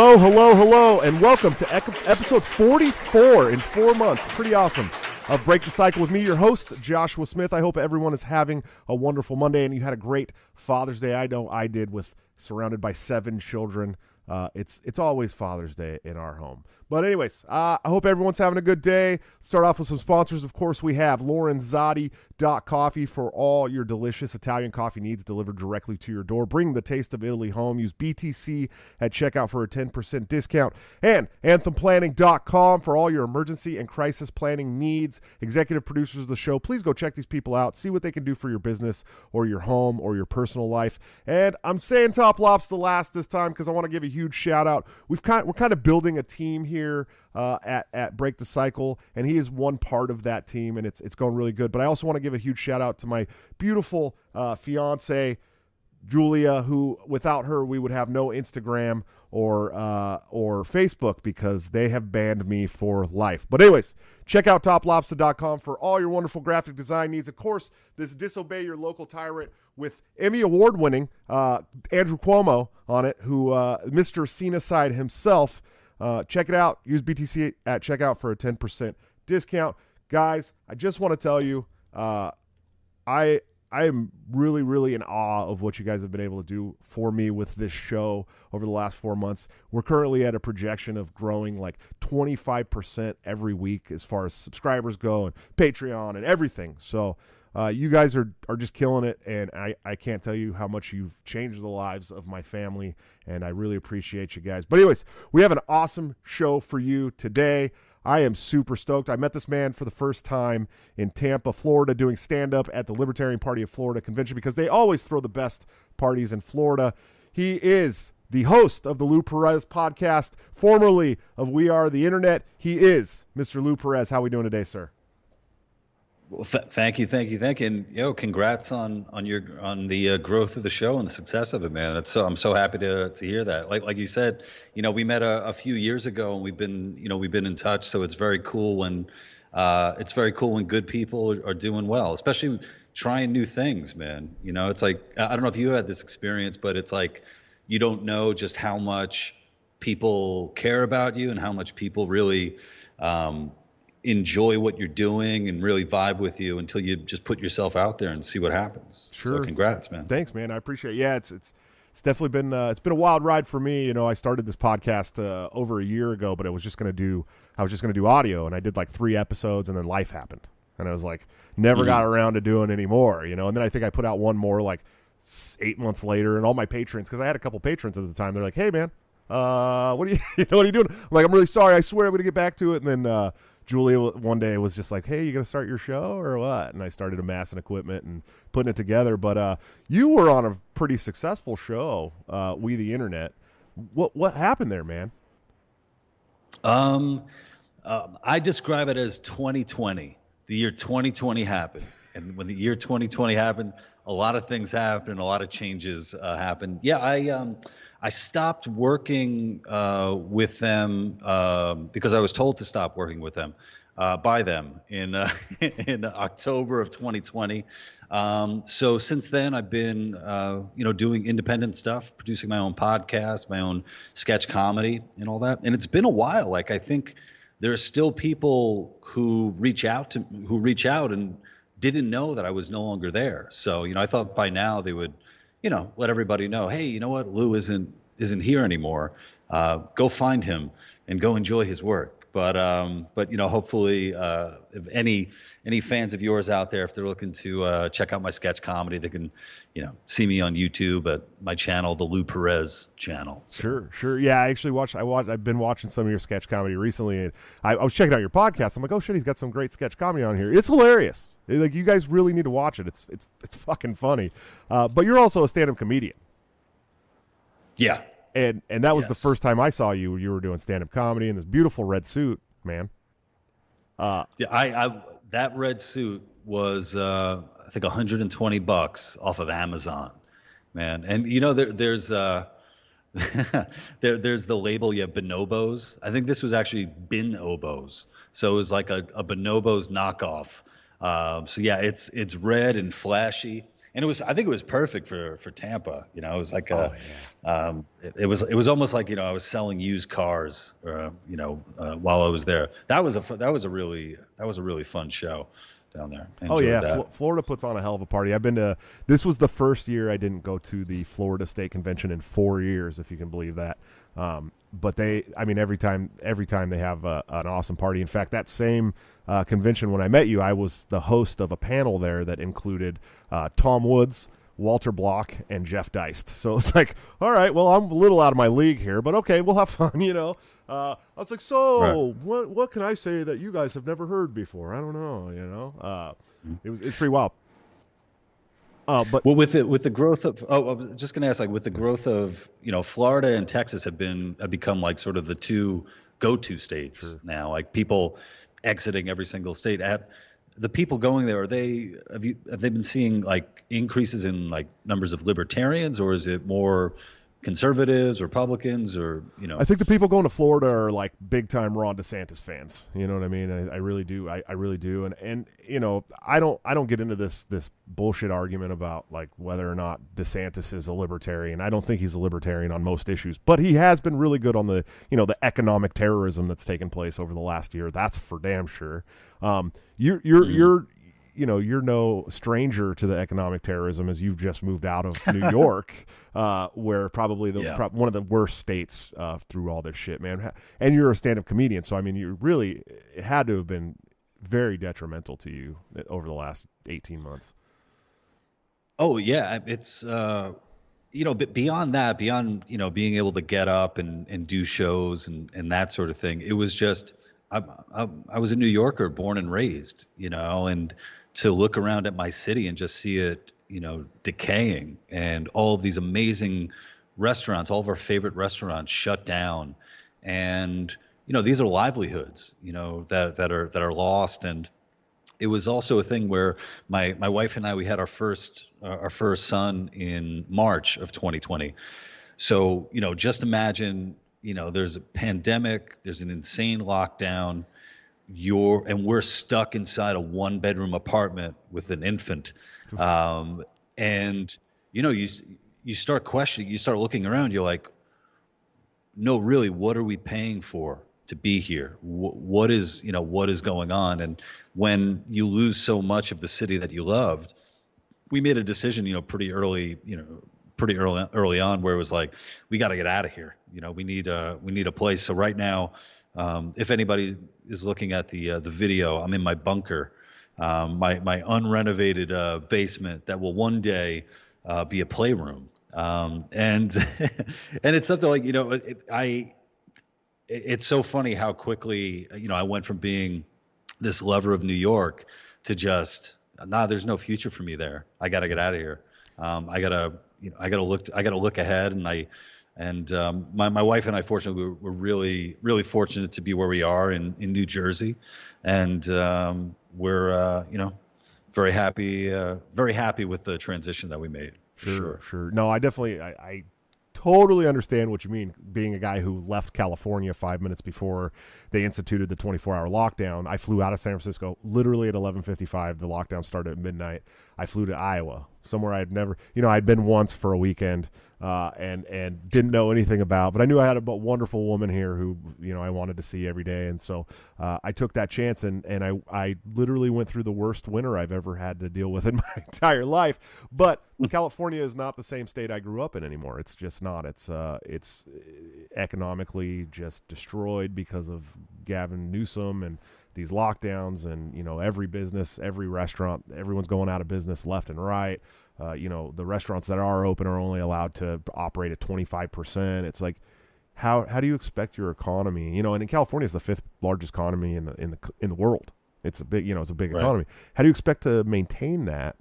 Hello, hello, hello, and welcome to episode 44 in four months. Pretty awesome. Of Break the Cycle with me, your host, Joshua Smith. I hope everyone is having a wonderful Monday and you had a great Father's Day. I know I did with surrounded by seven children. Uh, it's it's always Father's Day in our home. But anyways, uh, I hope everyone's having a good day. Start off with some sponsors. Of course, we have Coffee for all your delicious Italian coffee needs delivered directly to your door. Bring the taste of Italy home. Use BTC at checkout for a 10% discount. And AnthemPlanning.com for all your emergency and crisis planning needs. Executive producers of the show, please go check these people out. See what they can do for your business or your home or your personal life. And I'm saying Top Lops the last this time because I want to give a huge shout out. We've kind we're kind of building a team here here uh, at at Break the Cycle, and he is one part of that team, and it's it's going really good. But I also want to give a huge shout out to my beautiful uh, fiance. Julia, who without her we would have no Instagram or uh, or Facebook because they have banned me for life. But anyways, check out toplobster.com for all your wonderful graphic design needs. Of course, this disobey your local tyrant with Emmy award winning uh, Andrew Cuomo on it, who uh, Mr. Cena side himself. Uh, check it out. Use BTC at checkout for a 10% discount. Guys, I just want to tell you, uh, I I am really, really in awe of what you guys have been able to do for me with this show over the last four months. We're currently at a projection of growing like 25% every week as far as subscribers go and Patreon and everything. So uh, you guys are, are just killing it, and I, I can't tell you how much you've changed the lives of my family, and I really appreciate you guys. But, anyways, we have an awesome show for you today. I am super stoked. I met this man for the first time in Tampa, Florida, doing stand up at the Libertarian Party of Florida convention because they always throw the best parties in Florida. He is the host of the Lou Perez podcast, formerly of We Are the Internet. He is Mr. Lou Perez. How are we doing today, sir? Well, th- thank you, thank you, thank you, and yo, congrats on on your on the uh, growth of the show and the success of it, man. That's so I'm so happy to to hear that. Like like you said, you know, we met a, a few years ago and we've been you know we've been in touch. So it's very cool when uh, it's very cool when good people are, are doing well, especially trying new things, man. You know, it's like I don't know if you had this experience, but it's like you don't know just how much people care about you and how much people really um, enjoy what you're doing and really vibe with you until you just put yourself out there and see what happens. Sure. So congrats, man. Thanks, man. I appreciate. It. Yeah, it's it's it's definitely been uh, it's been a wild ride for me. You know, I started this podcast uh, over a year ago, but I was just going to do I was just going to do audio, and I did like three episodes, and then life happened, and I was like never mm-hmm. got around to doing any more. You know, and then I think I put out one more like eight months later, and all my patrons because I had a couple patrons at the time. They're like, "Hey, man." Uh, what are you, you know, what are you doing? I'm like, I'm really sorry. I swear I'm going to get back to it. And then, uh, Julia one day was just like, "Hey, you gonna start your show or what?" And I started amassing equipment and putting it together. But uh, you were on a pretty successful show, uh, We the Internet. What what happened there, man? Um, uh, I describe it as 2020. The year 2020 happened, and when the year 2020 happened, a lot of things happened, a lot of changes uh, happened. Yeah, I um, I stopped working uh, with them uh, because I was told to stop working with them uh, by them in uh, in October of 2020. Um, so since then, I've been uh, you know doing independent stuff, producing my own podcast, my own sketch comedy, and all that. And it's been a while. Like I think there are still people who reach out to who reach out and didn't know that I was no longer there. So you know, I thought by now they would you know, let everybody know, hey, you know what, Lou isn't isn't here anymore. Uh, go find him and go enjoy his work. But um, but you know, hopefully, uh, if any any fans of yours out there, if they're looking to uh, check out my sketch comedy, they can, you know, see me on YouTube at my channel, the Lou Perez channel. So. Sure, sure. Yeah, I actually watched. I watched. I've been watching some of your sketch comedy recently, and I, I was checking out your podcast. I'm like, oh shit, he's got some great sketch comedy on here. It's hilarious. Like you guys really need to watch it. It's it's it's fucking funny. Uh, but you're also a stand-up comedian. Yeah, and and that was yes. the first time I saw you. You were doing stand up comedy in this beautiful red suit, man. Uh, yeah, I, I that red suit was uh, I think 120 bucks off of Amazon, man. And you know there there's uh, there there's the label you have bonobos. I think this was actually bin obos, so it was like a, a bonobos knockoff. Um, so yeah, it's it's red and flashy and it was I think it was perfect for for Tampa. You know, it was like a, oh, yeah. um, it, it, was it was almost like you know I was selling used cars, uh, you know, uh, while I was there. That was a that was a really that was a really fun show down there. oh yeah, Florida puts on a hell of a party. I've been to. This was the first year I didn't go to the Florida State Convention in four years, if you can believe that. Um, but they, I mean, every time, every time they have a, an awesome party. In fact, that same uh, convention when I met you, I was the host of a panel there that included uh, Tom Woods. Walter Block and Jeff Deist. So it's like, all right, well, I'm a little out of my league here, but okay, we'll have fun, you know. Uh, I was like, so right. what what can I say that you guys have never heard before? I don't know, you know. Uh, mm-hmm. it was it's pretty wild. Uh, but well, with the with the growth of oh, I was just going to ask like with the growth of you know Florida and Texas have been have become like sort of the two go-to states sure. now. Like people exiting every single state. At the people going there, are they have you have they been seeing like increases in like numbers of libertarians, or is it more conservatives, Republicans, or you know? I think the people going to Florida are like big time Ron DeSantis fans. You know what I mean? I, I really do. I, I, really do. And and you know, I don't I don't get into this this bullshit argument about like whether or not DeSantis is a libertarian. I don't think he's a libertarian on most issues, but he has been really good on the you know the economic terrorism that's taken place over the last year. That's for damn sure. Um, you're you're mm. you're you know you're no stranger to the economic terrorism as you've just moved out of New York, uh, where probably the yeah. pro- one of the worst states uh, through all this shit, man. And you're a stand-up comedian, so I mean, you really it had to have been very detrimental to you over the last 18 months. Oh yeah, it's uh, you know, but beyond that, beyond you know being able to get up and and do shows and and that sort of thing, it was just. I, I, I was a New Yorker, born and raised, you know, and to look around at my city and just see it, you know, decaying and all of these amazing restaurants, all of our favorite restaurants shut down. And, you know, these are livelihoods, you know, that, that are that are lost. And it was also a thing where my my wife and I we had our first uh, our first son in March of 2020. So, you know, just imagine, you know, there's a pandemic, there's an insane lockdown you're and we're stuck inside a one bedroom apartment with an infant. Um, and you know you you start questioning you start looking around you're like no really what are we paying for to be here? W- what is you know what is going on? And when you lose so much of the city that you loved we made a decision you know pretty early you know pretty early early on where it was like we got to get out of here. You know we need a we need a place. So right now um, if anybody is looking at the uh, the video, I'm in my bunker, um, my my unrenovated uh, basement that will one day uh, be a playroom. Um, and and it's something like you know it, I. It, it's so funny how quickly you know I went from being this lover of New York to just nah. There's no future for me there. I got to get out of here. Um, I gotta you know I gotta look I gotta look ahead and I and um, my, my wife and I, fortunately, were, were, really, really fortunate to be where we are in, in New Jersey. And um, we're, uh, you know, very happy, uh, very happy with the transition that we made. Sure, sure. sure. No, I definitely, I, I totally understand what you mean. Being a guy who left California five minutes before they instituted the 24-hour lockdown, I flew out of San Francisco literally at 11:55. The lockdown started at midnight. I flew to Iowa, somewhere I'd never, you know, I'd been once for a weekend uh, and and didn't know anything about. But I knew I had a wonderful woman here who you know I wanted to see every day, and so uh, I took that chance and and I I literally went through the worst winter I've ever had to deal with in my entire life. But California is not the same state I grew up in anymore. It's just not. It's uh it's economically just destroyed because of Gavin Newsom and these lockdowns and you know every business every restaurant everyone's going out of business left and right uh, you know, the restaurants that are open are only allowed to operate at 25%. It's like, how, how do you expect your economy, you know, and in California is the fifth largest economy in the, in the, in the world. It's a big, you know, it's a big right. economy. How do you expect to maintain that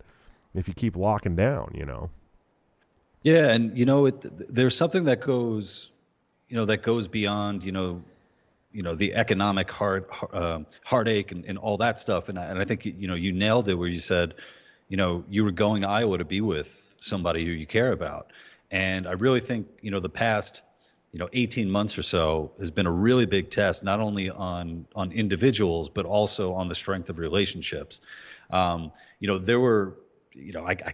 if you keep locking down, you know? Yeah. And, you know, it, there's something that goes, you know, that goes beyond, you know, you know the economic heart uh, heartache and, and all that stuff and I, and I think you know you nailed it where you said you know, you were going to Iowa to be with somebody who you care about. And I really think, you know, the past, you know, 18 months or so has been a really big test, not only on on individuals, but also on the strength of relationships. Um, you know, there were, you know, I, I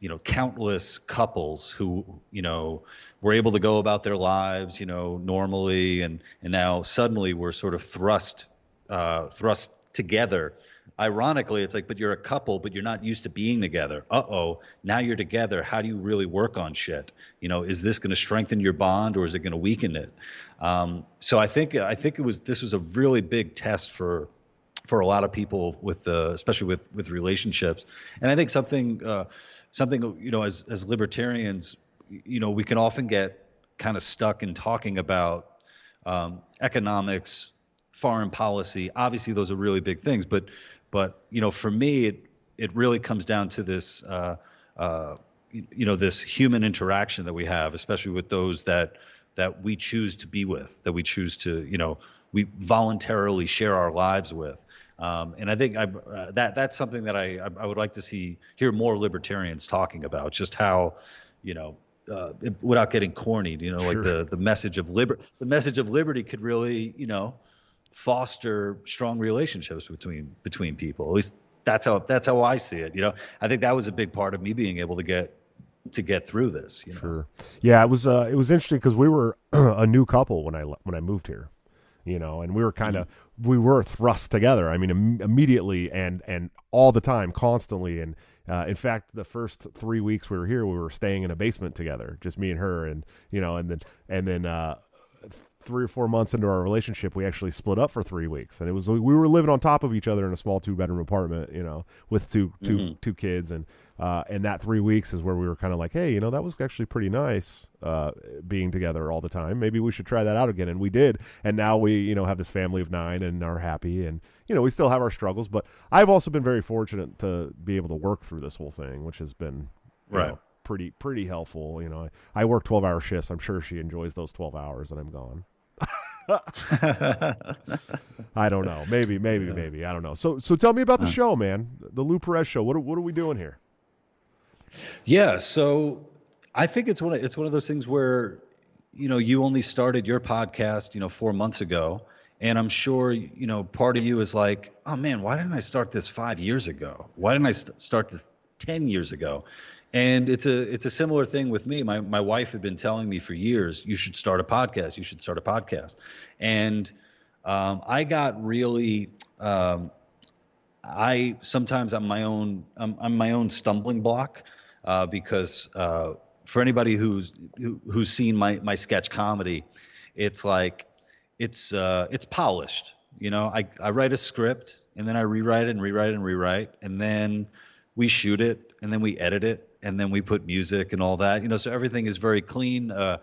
you know countless couples who you know were able to go about their lives you know normally and and now suddenly we're sort of thrust uh, thrust together ironically it's like but you're a couple but you're not used to being together. Uh-oh now you're together. How do you really work on shit? You know is this going to strengthen your bond or is it going to weaken it? Um, so i think i think it was this was a really big test for for a lot of people with the especially with with relationships. And i think something uh, something you know as as libertarians you know we can often get kind of stuck in talking about um, economics foreign policy. Obviously those are really big things but but you know for me it it really comes down to this uh, uh, you know this human interaction that we have especially with those that that we choose to be with that we choose to you know we voluntarily share our lives with um, and I think I, uh, that that's something that I, I would like to see hear more libertarians talking about, just how, you know, uh, without getting corny, you know, sure. like the the message of liberty, the message of liberty could really, you know, foster strong relationships between between people. At least that's how that's how I see it. You know, I think that was a big part of me being able to get to get through this. You know? Sure. Yeah, it was uh, it was interesting because we were a new couple when I when I moved here you know, and we were kind of mm-hmm. we were thrust together. I mean, Im- immediately and and all the time, constantly. And uh, in fact, the first three weeks we were here, we were staying in a basement together, just me and her, and you know, and then and then uh, three or four months into our relationship, we actually split up for three weeks, and it was we were living on top of each other in a small two bedroom apartment, you know, with two two, mm-hmm. two kids, and uh, and that three weeks is where we were kind of like, hey, you know, that was actually pretty nice uh, being together all the time. Maybe we should try that out again, and we did, and now we you know have this family of nine and are happy, and you know we still have our struggles, but I've also been very fortunate to be able to work through this whole thing, which has been right. Know, pretty pretty helpful. You know, I, I work twelve hour shifts. I'm sure she enjoys those twelve hours that I'm gone. I don't know. Maybe, maybe, yeah. maybe. I don't know. So, so tell me about the uh, show, man. The Lou Perez show. What are, what are we doing here? Yeah. So, I think it's one. Of, it's one of those things where, you know, you only started your podcast, you know, four months ago, and I'm sure, you know, part of you is like, oh man, why didn't I start this five years ago? Why didn't I st- start this ten years ago? And it's a it's a similar thing with me. My my wife had been telling me for years, you should start a podcast. You should start a podcast. And um, I got really um, I sometimes I'm my own I'm, I'm my own stumbling block uh, because uh, for anybody who's who, who's seen my my sketch comedy, it's like it's uh, it's polished. You know, I I write a script and then I rewrite it and rewrite it and rewrite and then we shoot it and then we edit it and then we put music and all that. You know, so everything is very clean. Uh,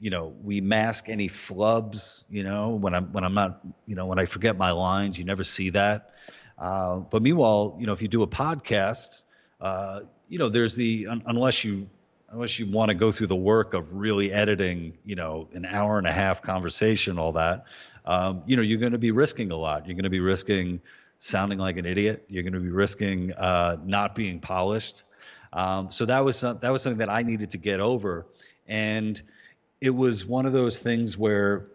you know, we mask any flubs. You know, when I'm when I'm not, you know, when I forget my lines, you never see that. Uh, but meanwhile, you know, if you do a podcast, uh, you know, there's the un- unless you unless you want to go through the work of really editing, you know, an hour and a half conversation, all that, um, you know, you're going to be risking a lot. You're going to be risking sounding like an idiot. You're going to be risking uh, not being polished. Um, so that was some, that was something that I needed to get over, and it was one of those things where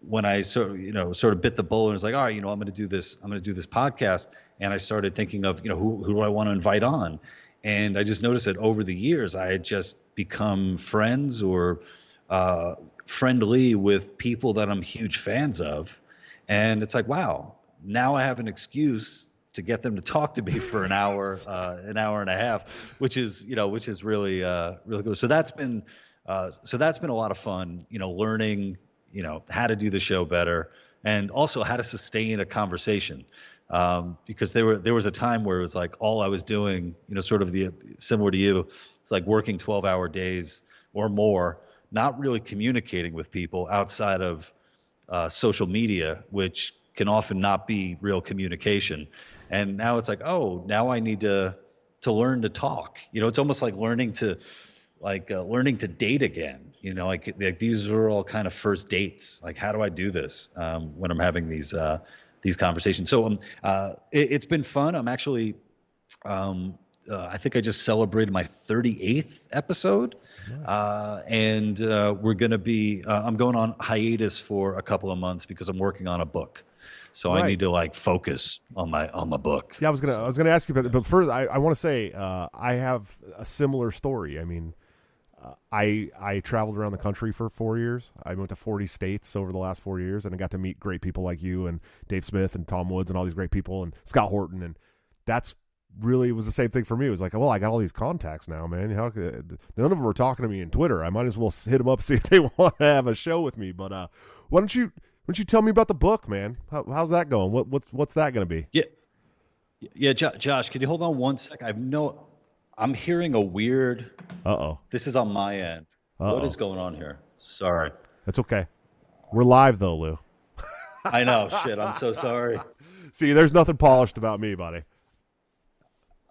when I sort of you know sort of bit the bullet and was like, all right, you know, I'm going to do this. I'm going to do this podcast, and I started thinking of you know who who do I want to invite on, and I just noticed that over the years I had just become friends or uh, friendly with people that I'm huge fans of, and it's like wow, now I have an excuse to get them to talk to me for an hour, uh, an hour and a half, which is you know which is really uh, really good. So that's been uh, so that's been a lot of fun. You know, learning you know how to do the show better and also how to sustain a conversation. Um, because there were there was a time where it was like all I was doing, you know, sort of the similar to you, it's like working 12 hour days or more, not really communicating with people outside of uh, social media, which can often not be real communication and now it's like oh now i need to to learn to talk. You know it's almost like learning to like uh, learning to date again. You know like, like these are all kind of first dates. Like how do i do this um, when i'm having these uh, these conversations? So um, uh, it, has been fun. I'm actually um, uh, I think I just celebrated my 38th episode. Nice. Uh, and uh, we're going to be, uh, I'm going on hiatus for a couple of months because I'm working on a book. So right. I need to like focus on my on my book. Yeah, I was gonna I was gonna ask you about that, but first I, I want to say uh, I have a similar story. I mean, uh, I I traveled around the country for four years. I went to forty states over the last four years, and I got to meet great people like you and Dave Smith and Tom Woods and all these great people and Scott Horton, and that's really was the same thing for me. It was like, well, I got all these contacts now, man. How could, none of them are talking to me in Twitter. I might as well hit them up see if they want to have a show with me. But uh, why don't you why don't you tell me about the book, man? How, how's that going? What what's what's that going to be? Yeah, yeah, Josh, can you hold on one sec? I've no, I'm hearing a weird. Uh oh. This is on my end. Uh-oh. What is going on here? Sorry. That's okay. We're live though, Lou. I know. Shit. I'm so sorry. See, there's nothing polished about me, buddy.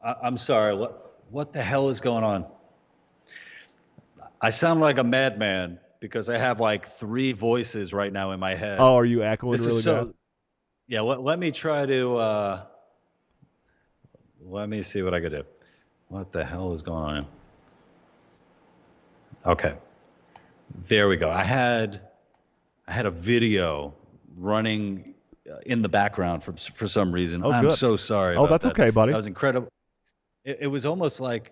I, I'm sorry. What what the hell is going on? I sound like a madman because I have like three voices right now in my head. Oh, are you echoing this really so, bad? Yeah. Let, let me try to. Uh, let me see what I could do. What the hell is going on? Okay. There we go. I had I had a video running uh, in the background for for some reason. Oh, I'm good. so sorry. Oh, that's that. okay, buddy. That was incredible. It, it, was almost like,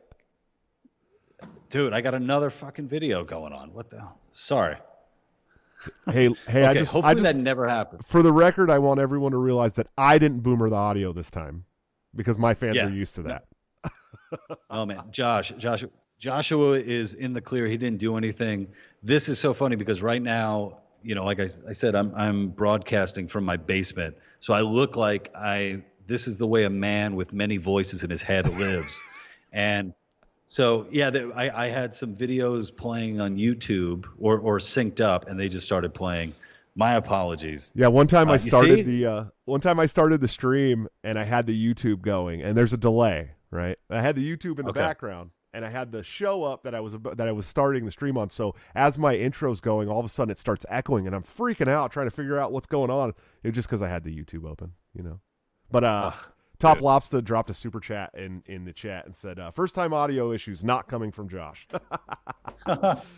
dude, I got another fucking video going on. What the hell? Sorry. Hey, hey, okay, I just hopefully I just, that never happened. For the record, I want everyone to realize that I didn't boomer the audio this time because my fans yeah. are used to that. oh man, Josh, Josh, Joshua is in the clear. He didn't do anything. This is so funny because right now, you know, like I, I said, I'm I'm broadcasting from my basement, so I look like I. This is the way a man with many voices in his head lives, and so yeah, I, I had some videos playing on YouTube or or synced up, and they just started playing. My apologies. Yeah, one time uh, I started the uh, one time I started the stream and I had the YouTube going, and there's a delay, right? I had the YouTube in the okay. background, and I had the show up that I was that I was starting the stream on. So as my intro's going, all of a sudden it starts echoing, and I'm freaking out trying to figure out what's going on. It's just because I had the YouTube open, you know. But uh, Ugh, Top dude. Lobster dropped a super chat in in the chat and said, uh, first time audio issues not coming from Josh."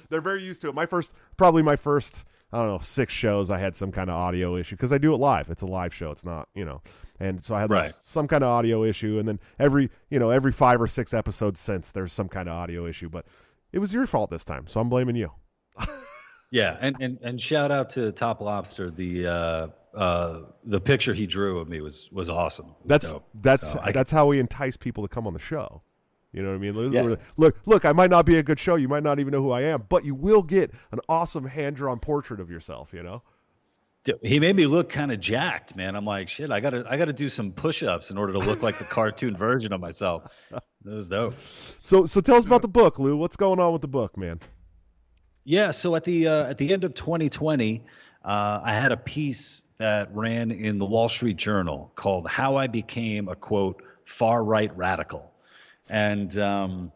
They're very used to it. My first, probably my first I don't know, six shows, I had some kind of audio issue because I do it live. It's a live show. It's not, you know, and so I had like, some kind of audio issue. And then every, you know, every five or six episodes since there's some kind of audio issue, but it was your fault this time. So I'm blaming you. yeah. And, and, and shout out to Top Lobster. The, uh, uh, the picture he drew of me was, was awesome. Was that's, dope. that's, so that's how we entice people to come on the show. You know what I mean? Yeah. Look, look, I might not be a good show. You might not even know who I am, but you will get an awesome hand drawn portrait of yourself, you know? He made me look kind of jacked, man. I'm like, shit, I gotta, I gotta do some push-ups in order to look like the cartoon version of myself. That was dope. So, so tell us about the book, Lou. What's going on with the book, man? Yeah, so at the uh, at the end of 2020, uh, I had a piece that ran in the Wall Street Journal called "How I Became a Quote Far Right Radical." and um,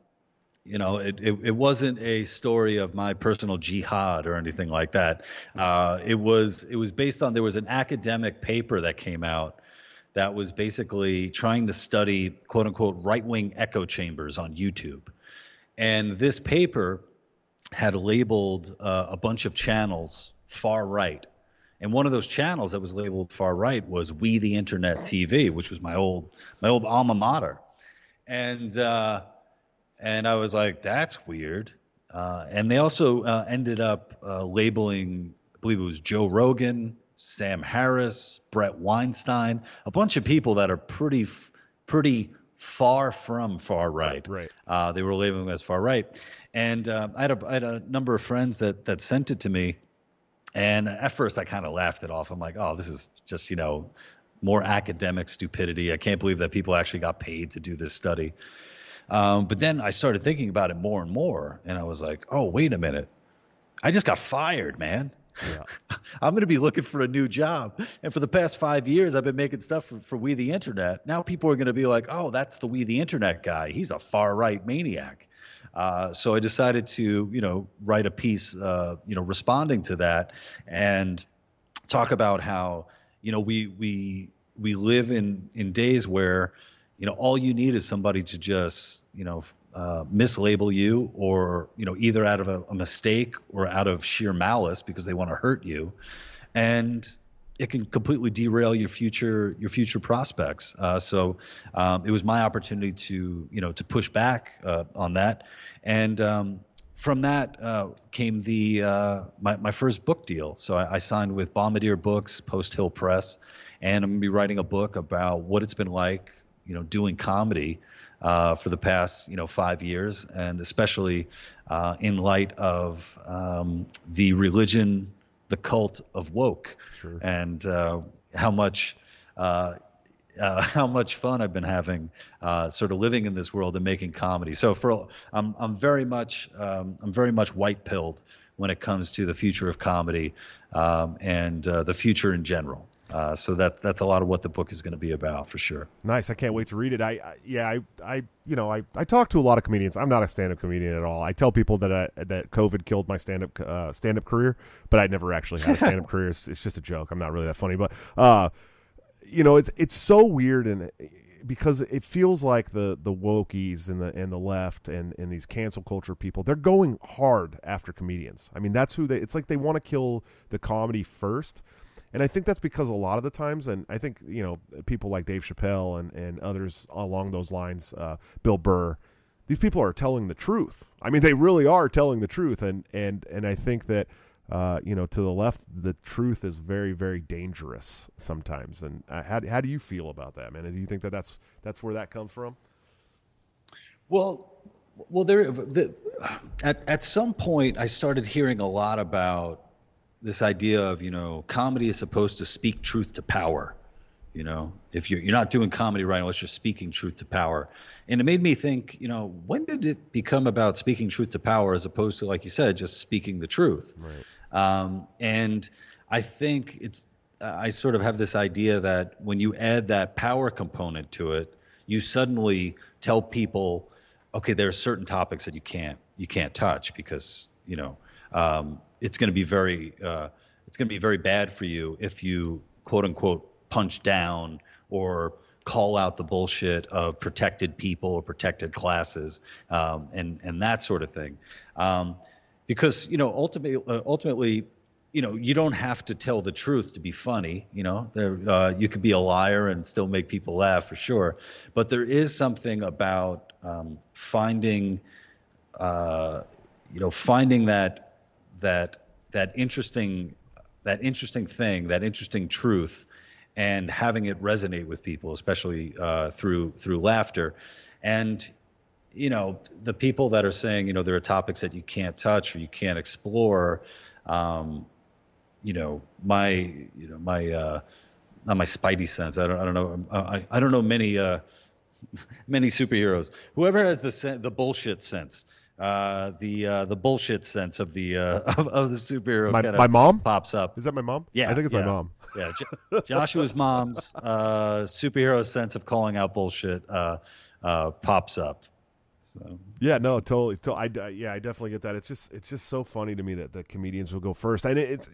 you know, it, it, it, wasn't a story of my personal jihad or anything like that. Uh, it was it was based on there was an academic paper that came out that was basically trying to study quote unquote right wing echo chambers on YouTube, and this paper had labeled uh, a bunch of channels far right. And one of those channels that was labeled far right was We the Internet TV, which was my old my old alma mater and uh, and I was like, that's weird. Uh, and they also uh, ended up uh, labeling, I believe it was Joe Rogan, Sam Harris, Bret Weinstein, a bunch of people that are pretty, pretty far from far right. Right. Uh, they were labeling them as far right, and uh, I had a I had a number of friends that that sent it to me, and at first I kind of laughed it off. I'm like, oh, this is just you know more academic stupidity. I can't believe that people actually got paid to do this study. Um, but then I started thinking about it more and more, and I was like, oh, wait a minute. I just got fired, man. Yeah. I'm going to be looking for a new job. And for the past five years, I've been making stuff for, for We the Internet. Now people are going to be like, oh, that's the We the Internet guy. He's a far right maniac. Uh, so I decided to, you know, write a piece, uh, you know, responding to that and talk about how you know we we we live in in days where you know, all you need is somebody to just, you know, uh, mislabel you or, you know, either out of a, a mistake or out of sheer malice because they want to hurt you. And it can completely derail your future your future prospects. Uh, so um, it was my opportunity to you know to push back uh, on that, and um, from that uh, came the uh, my my first book deal. So I, I, signed with Bombardier Books, Post Hill Press, and I'm gonna be writing a book about what it's been like you know doing comedy. Uh, for the past, you know, five years, and especially uh, in light of um, the religion the cult of woke sure. and uh, how much uh, uh, how much fun I've been having, uh, sort of living in this world and making comedy. So for I'm I'm very much um, I'm very much white pilled when it comes to the future of comedy um, and uh, the future in general. Uh, so that that's a lot of what the book is going to be about for sure. Nice. I can't wait to read it. I, I yeah, I, I you know I, I talk to a lot of comedians. I'm not a stand up comedian at all. I tell people that I, that COVID killed my stand up uh, stand up career, but I never actually had a stand up career. It's, it's, just a joke. I'm not really that funny, but uh, you know it's it's so weird and because it feels like the the wokies and the and the left and and these cancel culture people they're going hard after comedians. I mean that's who they. It's like they want to kill the comedy first and I think that's because a lot of the times, and I think you know people like Dave Chappelle and and others along those lines, uh, Bill Burr, these people are telling the truth. I mean, they really are telling the truth, and and and I think that. Uh, you know, to the left, the truth is very, very dangerous sometimes. And uh, how how do you feel about that, man? Do you think that that's that's where that comes from? Well, well, there. The, at at some point, I started hearing a lot about this idea of you know comedy is supposed to speak truth to power you know? If you're, you're not doing comedy right unless you're speaking truth to power. And it made me think you know when did it become about speaking truth to power as opposed to like you said just speaking the truth? Right. um, and i think it's i sort of have this idea that when you add that power component to it you suddenly tell people okay there are certain topics that you can't you can't touch because you know um, it's going to be very uh, it's going to be very bad for you if you quote unquote punch down or call out the bullshit of protected people or protected classes um, and and that sort of thing. Um, because you know ultimately uh, ultimately you know you don't have to tell the truth to be funny you know? There uh, you could be a liar and still make people laugh for sure. But there is something about um, finding uh, you know finding that that that interesting that interesting thing, that interesting truth, and having it resonate with people, especially uh, through through laughter, and you know the people that are saying you know there are topics that you can't touch or you can't explore. Um, you know my you know my uh, not my spidey sense. I don't I don't know I, I don't know many uh, many superheroes. Whoever has the the bullshit sense uh, the uh, the bullshit sense of the uh, of, of the superhero my, my mom pops up. Is that my mom? Yeah, I think it's yeah, my mom. Yeah, J- Joshua's mom's uh, superhero sense of calling out bullshit uh, uh, pops up. So. Yeah, no, totally. totally I, I, yeah, I definitely get that. It's just it's just so funny to me that the comedians will go first. And it, it's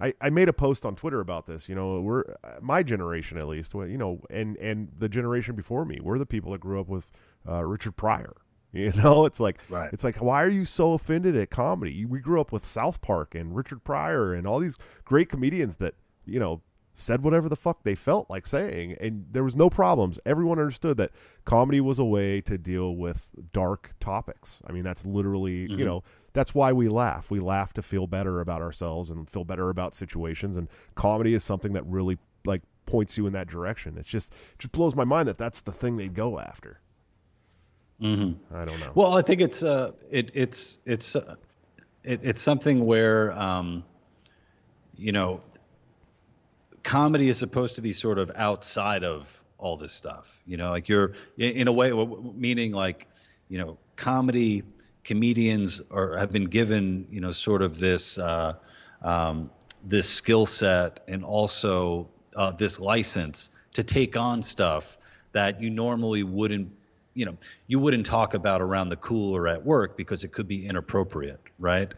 I, I made a post on Twitter about this. You know, we're my generation at least. You know, and and the generation before me, we're the people that grew up with uh, Richard Pryor. You know, it's like right. it's like why are you so offended at comedy? We grew up with South Park and Richard Pryor and all these great comedians that you know said whatever the fuck they felt like saying, and there was no problems. Everyone understood that comedy was a way to deal with dark topics. I mean, that's literally mm-hmm. you know that's why we laugh. We laugh to feel better about ourselves and feel better about situations, and comedy is something that really like points you in that direction. It's just it just blows my mind that that's the thing they go after. Mm-hmm. I don't know. Well, I think it's uh, it, it's it's uh, it, it's something where um, you know, comedy is supposed to be sort of outside of all this stuff. You know, like you're in a way, meaning like, you know, comedy comedians are have been given you know sort of this uh, um, this skill set and also uh, this license to take on stuff that you normally wouldn't you know you wouldn't talk about around the cooler at work because it could be inappropriate right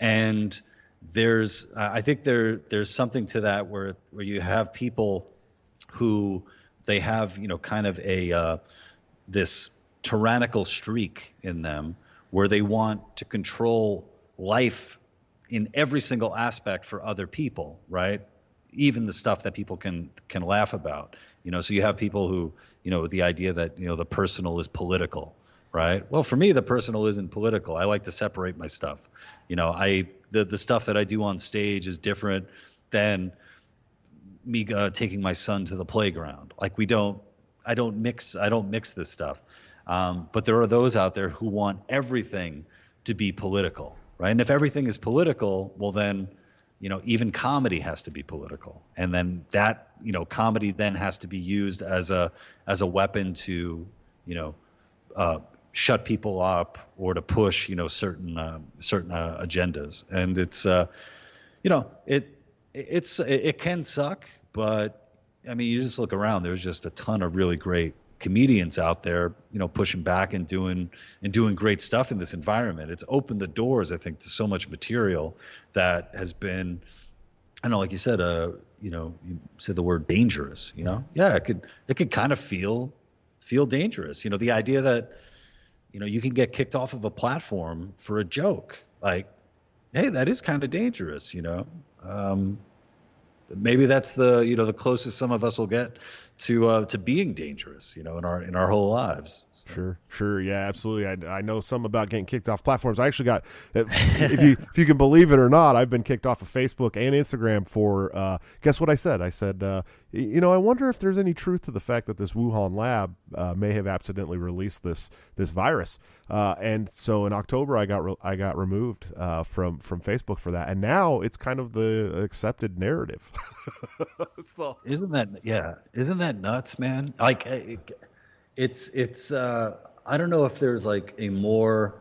and there's i think there there's something to that where where you have people who they have you know kind of a uh, this tyrannical streak in them where they want to control life in every single aspect for other people, right? Even the stuff that people can can laugh about. You know, so you have people who, you know, the idea that, you know, the personal is political, right? Well, for me the personal isn't political. I like to separate my stuff. You know, I the the stuff that I do on stage is different than me uh, taking my son to the playground. Like we don't I don't mix I don't mix this stuff. Um, but there are those out there who want everything to be political, right? And if everything is political, well then, you know, even comedy has to be political, and then that, you know, comedy then has to be used as a as a weapon to, you know, uh, shut people up or to push, you know, certain uh, certain uh, agendas. And it's, uh, you know, it it's it can suck, but I mean, you just look around. There's just a ton of really great comedians out there, you know, pushing back and doing and doing great stuff in this environment. It's opened the doors, I think, to so much material that has been, I know, like you said, uh, you know, you said the word dangerous. You know, yeah, it could it could kind of feel feel dangerous. You know, the idea that you know you can get kicked off of a platform for a joke, like, hey, that is kind of dangerous. You know. Um, maybe that's the you know the closest some of us will get to uh, to being dangerous, you know, in our in our whole lives. Sure, sure, yeah, absolutely. I, I know some about getting kicked off platforms. I actually got, if you if you can believe it or not, I've been kicked off of Facebook and Instagram for. Uh, guess what I said? I said, uh, you know, I wonder if there's any truth to the fact that this Wuhan lab uh, may have accidentally released this this virus. Uh, and so in October, I got re- I got removed uh, from from Facebook for that, and now it's kind of the accepted narrative. so. Isn't that yeah? Isn't that nuts, man? Like. It, it's it's uh, I don't know if there's like a more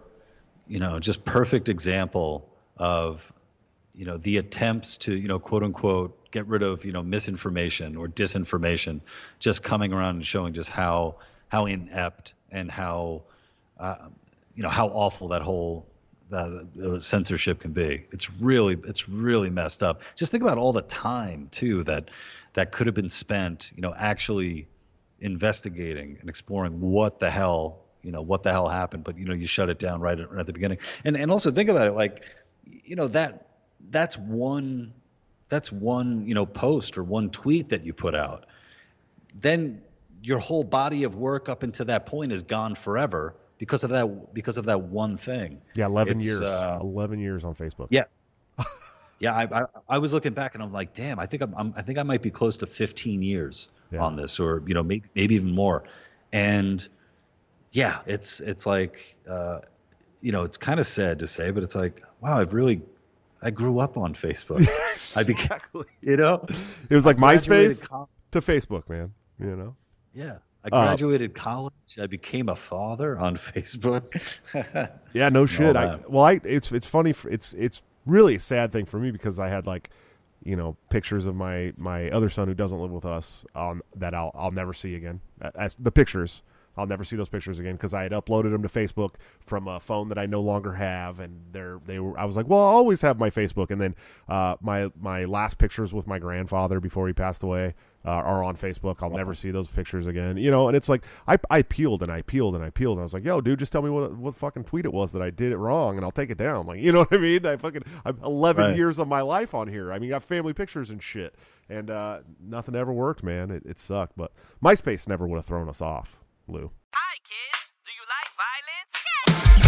you know just perfect example of you know the attempts to you know quote unquote get rid of you know misinformation or disinformation just coming around and showing just how how inept and how uh, you know how awful that whole censorship can be. It's really it's really messed up. Just think about all the time too that that could have been spent you know actually investigating and exploring what the hell you know what the hell happened but you know you shut it down right at, right at the beginning. And and also think about it like you know that that's one that's one you know post or one tweet that you put out. Then your whole body of work up until that point is gone forever because of that because of that one thing. Yeah 11 it's, years uh, 11 years on facebook. Yeah. Yeah I, I, I was looking back and i'm like damn i think I'm, I'm i think i might be close to 15 years yeah. on this, or you know, maybe maybe even more. And yeah, it's it's like uh, you know, it's kind of sad to say, but it's like, wow, I've really I grew up on Facebook. Yes, I became, exactly. you know, it was like MySpace to Facebook, man. You know. Yeah. I uh, graduated uh, college. I became a father on Facebook. yeah, no shit. I, well, I it's it's funny. It's it's really a sad thing for me because I had like you know pictures of my my other son who doesn't live with us um, that I'll I'll never see again. As the pictures, I'll never see those pictures again because I had uploaded them to Facebook from a phone that I no longer have, and they're they were. I was like, well, I'll always have my Facebook, and then uh, my my last pictures with my grandfather before he passed away uh, are on Facebook. I'll never see those pictures again, you know. And it's like I I peeled and I peeled and I peeled, and I was like, yo, dude, just tell me what what fucking tweet it was that I did it wrong, and I'll take it down. Like, you know what I mean? I fucking I'm 11 right. years of my life on here. I mean, I got family pictures and shit, and uh, nothing ever worked, man. It, it sucked, but MySpace never would have thrown us off. Lou. Hi, kids. Do you like violence?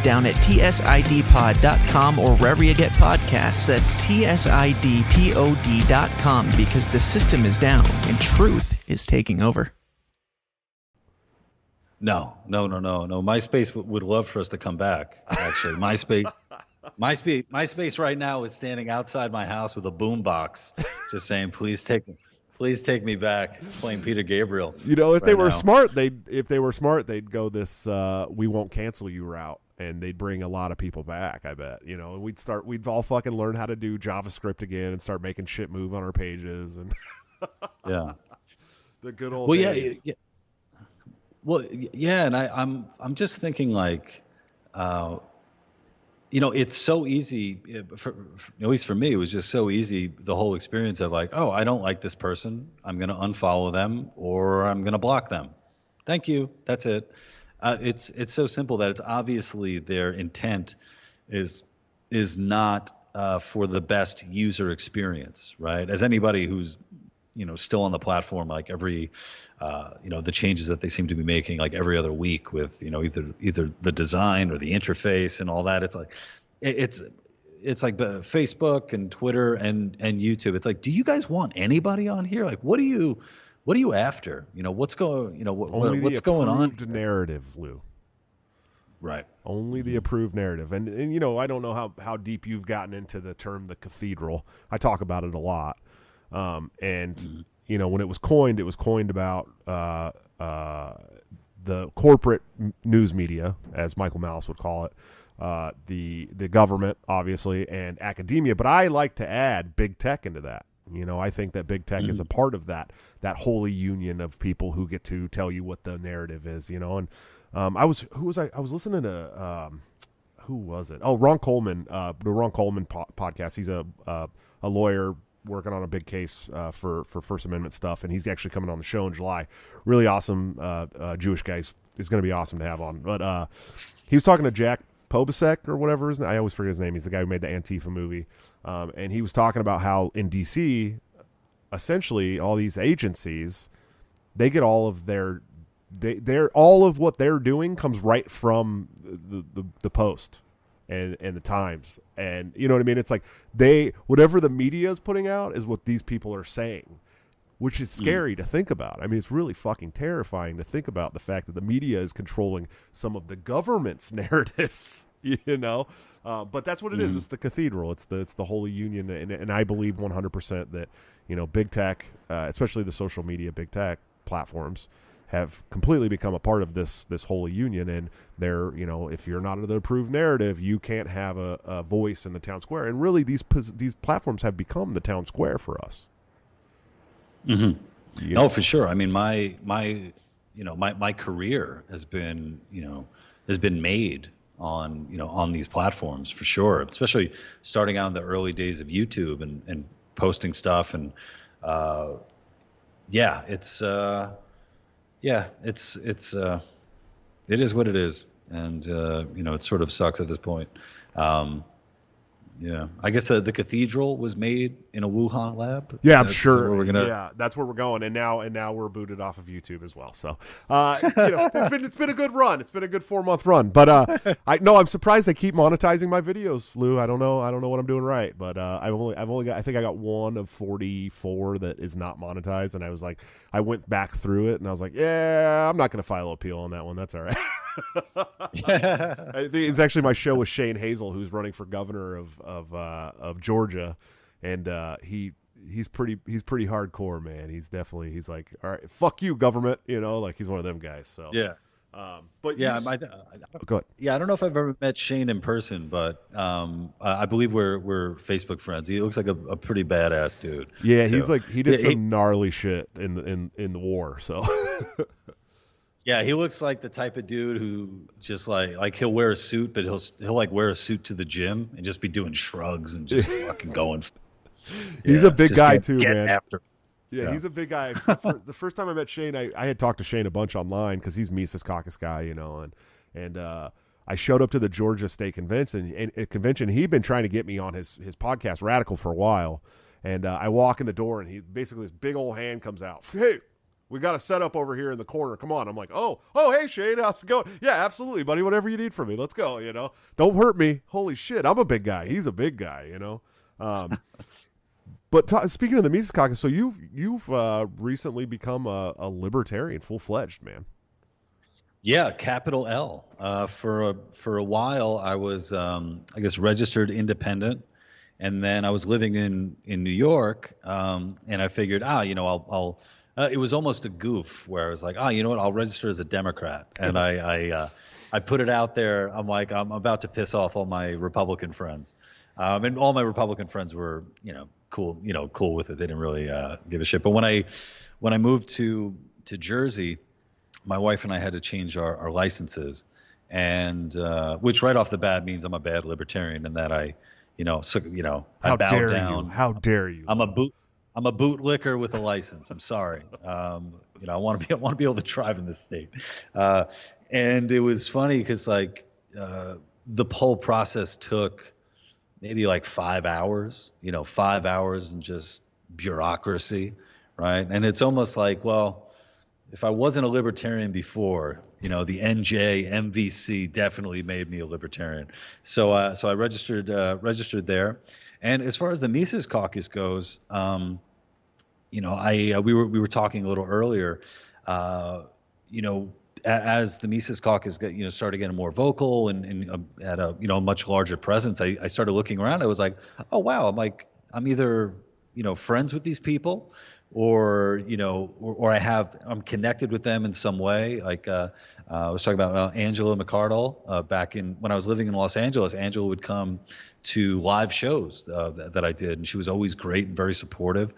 Down at tsidpod.com or wherever you get podcasts. That's tsidpod.com because the system is down and truth is taking over. No, no, no, no, no. MySpace w- would love for us to come back. Actually, MySpace, MySpace, MySpace right now is standing outside my house with a boombox, just saying, "Please take, Please take me back playing Peter Gabriel. You know, if right they were now. smart, they if they were smart, they'd go this uh, "we won't cancel you" route, and they'd bring a lot of people back. I bet. You know, and we'd start, we'd all fucking learn how to do JavaScript again and start making shit move on our pages and Yeah. the good old Well, yeah, days. yeah. Well, yeah, and I, I'm I'm just thinking like, uh, you know, it's so easy. For, for, at least for me, it was just so easy. The whole experience of like, oh, I don't like this person. I'm gonna unfollow them or I'm gonna block them. Thank you. That's it. Uh, it's it's so simple that it's obviously their intent is is not uh, for the best user experience, right? As anybody who's you know still on the platform like every uh, you know the changes that they seem to be making like every other week with you know either either the design or the interface and all that it's like it, it's it's like Facebook and Twitter and and YouTube it's like do you guys want anybody on here like what do you what are you after you know what's going you know what, Only what's the going on narrative, Lou. right Only the approved narrative, and and you know, I don't know how how deep you've gotten into the term the cathedral. I talk about it a lot, um, and you know, when it was coined, it was coined about uh, uh, the corporate news media, as Michael Malice would call it, uh, the the government, obviously, and academia. But I like to add big tech into that. You know, I think that big tech is a part of that that holy union of people who get to tell you what the narrative is. You know, and um, I was who was I? I was listening to um, who was it? Oh, Ron Coleman, uh, the Ron Coleman po- podcast. He's a uh, a lawyer working on a big case uh, for for First Amendment stuff, and he's actually coming on the show in July. Really awesome uh, uh, Jewish guy. He's, he's going to be awesome to have on. But uh, he was talking to Jack Pobasek or whatever his name. I always forget his name. He's the guy who made the Antifa movie, um, and he was talking about how in DC, essentially all these agencies, they get all of their they they're all of what they're doing comes right from the the, the post and and the times and you know what i mean it's like they whatever the media is putting out is what these people are saying which is scary to think about. I mean it's really fucking terrifying to think about the fact that the media is controlling some of the government's narratives you know? Uh, but that's what it is. it's the cathedral. It's the it's the holy union. And, and i believe 100% that you know big tech uh, especially the social media big tech platforms have completely become a part of this this holy union. And they're you know if you're not of the approved narrative you can't have a, a voice in the town square. And really these these platforms have become the town square for us Mm-hmm. You No, for sure. I mean, my my you know my my career has been you know has been made on you know on these platforms for sure. Especially starting out in the early days of YouTube and and posting stuff and uh, yeah, it's uh, yeah, it's it's uh, it is what it is, and uh, you know it sort of sucks at this point. Um, yeah, I guess uh, the cathedral was made in a Wuhan lab. Yeah, I'm that- is that sure. we're gonna Yeah, that's where we're going, and now and now we're booted off of YouTube as well. So, uh, you know, it's been, it's been a good run. It's been a good four month run. But uh, I no, I'm surprised they keep monetizing my videos, Lou. I don't know. I don't know what I'm doing right, but uh, I've only I've only got I think I got one of 44 that is not monetized, and I was like, I went back through it, and I was like, yeah, I'm not going to file appeal on that one. That's all right. It's actually my show with Shane Hazel, who's running for governor of of uh, of Georgia, and uh, he he's pretty he's pretty hardcore, man. He's definitely he's like, all right, fuck you, government, you know, like he's one of them guys. So yeah. um, but Yeah, I, I, go ahead. yeah. I don't know if I've ever met Shane in person, but um, I I believe we're we're Facebook friends. He looks like a, a pretty badass dude. Yeah, too. he's like he did Yeah, some he- gnarly shit in the in in the war. So Yeah, he looks like the type of dude who just like like he'll wear a suit, but he'll he'll like wear a suit to the gym and just be doing shrugs and just fucking going. He's Yeah, a big guy too, man. After. Yeah, Yeah. he's a big guy. The the first time I met Shane, I, I had talked to Shane a bunch online because he's Mises Caucus guy, you know, and and uh, I showed up to the Georgia State Convention. And, and convention, he'd been trying to get me on his his podcast Radical for a while, and uh, I walk in the door, and he basically this big old hand comes out. Hey, we got a setup over here in the corner. Come on. I'm like, oh, oh, hey Shane, how's it going? Yeah, absolutely, buddy. Whatever you need from me, let's go. You know, don't hurt me. Holy shit, I'm a big guy. He's a big guy. You know. Um, But ta speaking of the Mises Caucus, so you've you've uh, recently become a, a libertarian, full fledged man. Yeah, capital L. Uh, for a for a while, I was, um, I guess, registered independent, and then I was living in in New York, um, and I figured, ah, you know, I'll I'll. Uh, it was almost a goof where I was like, ah, you know what? I'll register as a Democrat, and I I, uh, I put it out there. I'm like, I'm about to piss off all my Republican friends, um, and all my Republican friends were, you know, cool, you know, cool with it. They didn't really uh, give a shit. But when I when I moved to to Jersey, my wife and I had to change our, our licenses, and uh, which right off the bat means I'm a bad libertarian and that I, you know, so, you know, How I bow dare down. you? How dare you? I'm a boot. I'm a bootlicker with a license. I'm sorry. Um, you know, I want to be. I want to be able to drive in this state. Uh, and it was funny because like uh, the whole process took maybe like five hours. You know, five hours and just bureaucracy, right? And it's almost like, well, if I wasn't a libertarian before, you know, the NJ MVC definitely made me a libertarian. So, uh, so I registered uh, registered there. And as far as the Mises Caucus goes, um, you know, I uh, we were we were talking a little earlier. Uh, you know, as the Mises Caucus you know started getting more vocal and, and uh, at a you know much larger presence, I, I started looking around. I was like, oh wow, I'm like I'm either you know friends with these people or you know or, or i have i'm connected with them in some way like uh, uh, i was talking about uh, Angela McArdle uh, back in when i was living in los angeles angela would come to live shows uh, that, that i did and she was always great and very supportive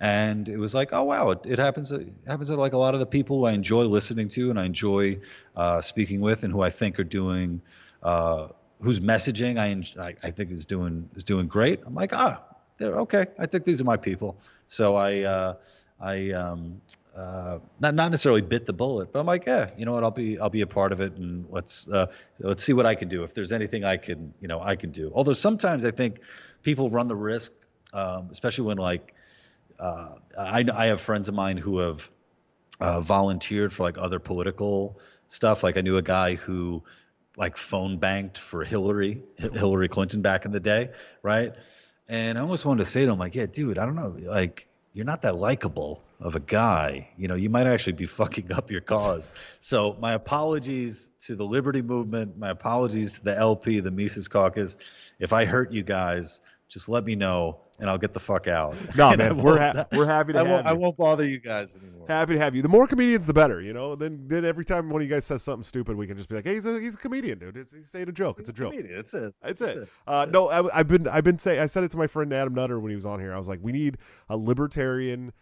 and it was like oh wow it, it happens it happens to like a lot of the people i enjoy listening to and i enjoy uh, speaking with and who i think are doing uh, whose messaging I I think is doing is doing great. I'm like, ah, they're okay. I think these are my people. So I uh, I um, uh, not not necessarily bit the bullet, but I'm like, yeah, you know what? I'll be I'll be a part of it, and let's uh, let's see what I can do. If there's anything I can you know I can do. Although sometimes I think people run the risk, um, especially when like uh, I I have friends of mine who have uh, volunteered for like other political stuff. Like I knew a guy who like phone banked for Hillary Hillary Clinton back in the day, right? And I almost wanted to say to him like, yeah, dude, I don't know, like you're not that likable of a guy. You know, you might actually be fucking up your cause. So my apologies to the Liberty Movement. My apologies to the LP, the Mises Caucus. If I hurt you guys, just let me know and I'll get the fuck out. No, man, we're ha- we're happy to I have won't, I won't bother you guys anymore. Happy to have you. The more comedians, the better. You know. Then, then every time one of you guys says something stupid, we can just be like, "Hey, he's a he's a comedian, dude. It's, he's saying a joke. It's a joke. Comedian, That's it. That's it. Uh, no, I, I've been I've been saying I said it to my friend Adam Nutter when he was on here. I was like, we need a libertarian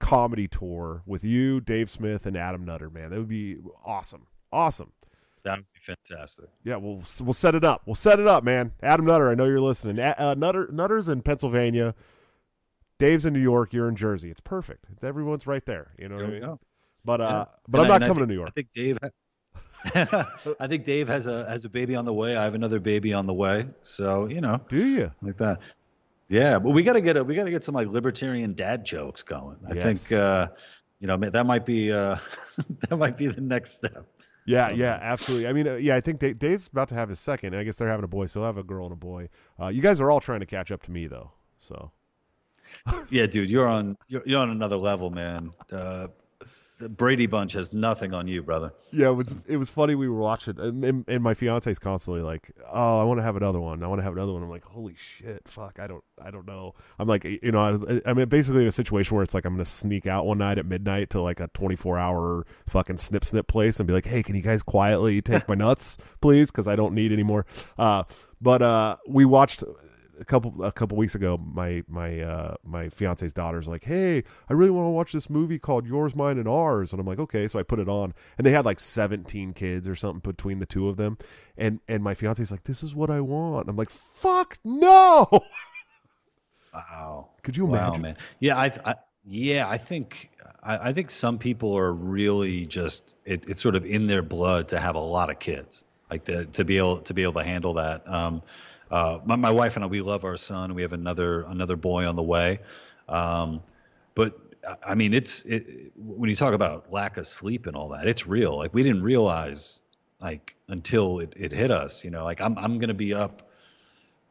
comedy tour with you, Dave Smith, and Adam Nutter. Man, that would be awesome. Awesome. That would be fantastic. Yeah, we'll we'll set it up. We'll set it up, man. Adam Nutter, I know you're listening. Uh, Nutter Nutter's in Pennsylvania. Dave's in New York. You're in Jersey. It's perfect. Everyone's right there. You know what I mean? go. But uh, Yeah. but And I'm I- not and I coming to think- New York. I think Dave. I think Dave has a has a baby on the way. I have another baby on the way. So you know, Do you? like that. Yeah, but we got to get a we got to get some like libertarian dad jokes going. I Yes. think uh, you know that might be uh, that might be the next step. Yeah, yeah, absolutely. I mean, uh, yeah, I think Dave, Dave's about to have his second. I guess they're having a boy, so he'll have a girl and a boy. Uh, you guys are all trying to catch up to me, though. So Yeah, dude, you're on you're, you're on another level, man. Uh, the Brady Bunch has nothing on you, brother. yeah, it was it was funny. We were watching, and, and, my fiance's constantly like, "Oh, I want to have another one. I want to have another one." I'm like, "Holy shit, fuck! I don't, I don't know." I'm like, you know, I, was, I mean, basically in a situation where it's like I'm gonna sneak out one night at midnight to like a 24 hour fucking snip snip place and be like, "Hey, can you guys quietly take my nuts, please? Because I don't need any more." Uh, but uh, we watched a couple a couple weeks ago my my uh my fiance's daughter's like hey i really want to watch this movie called yours mine and ours and i'm like okay so i put it on and they had like 17 kids or something between the two of them and and my fiance's like this is what i want i'm like fuck no Wow. could you Wow, imagine man. Yeah, I, I yeah, I think I, I think some people are really just it, it's sort of in their blood to have a lot of kids, like to to be able to be able to handle that. Um, uh, my, my wife and I, we love our son. We have another another boy on the way, um, but I- mean, it's it when you talk about lack of sleep and all that, it's real. Like we didn't realize like until it, it hit us. You know, like I'm I'm gonna be up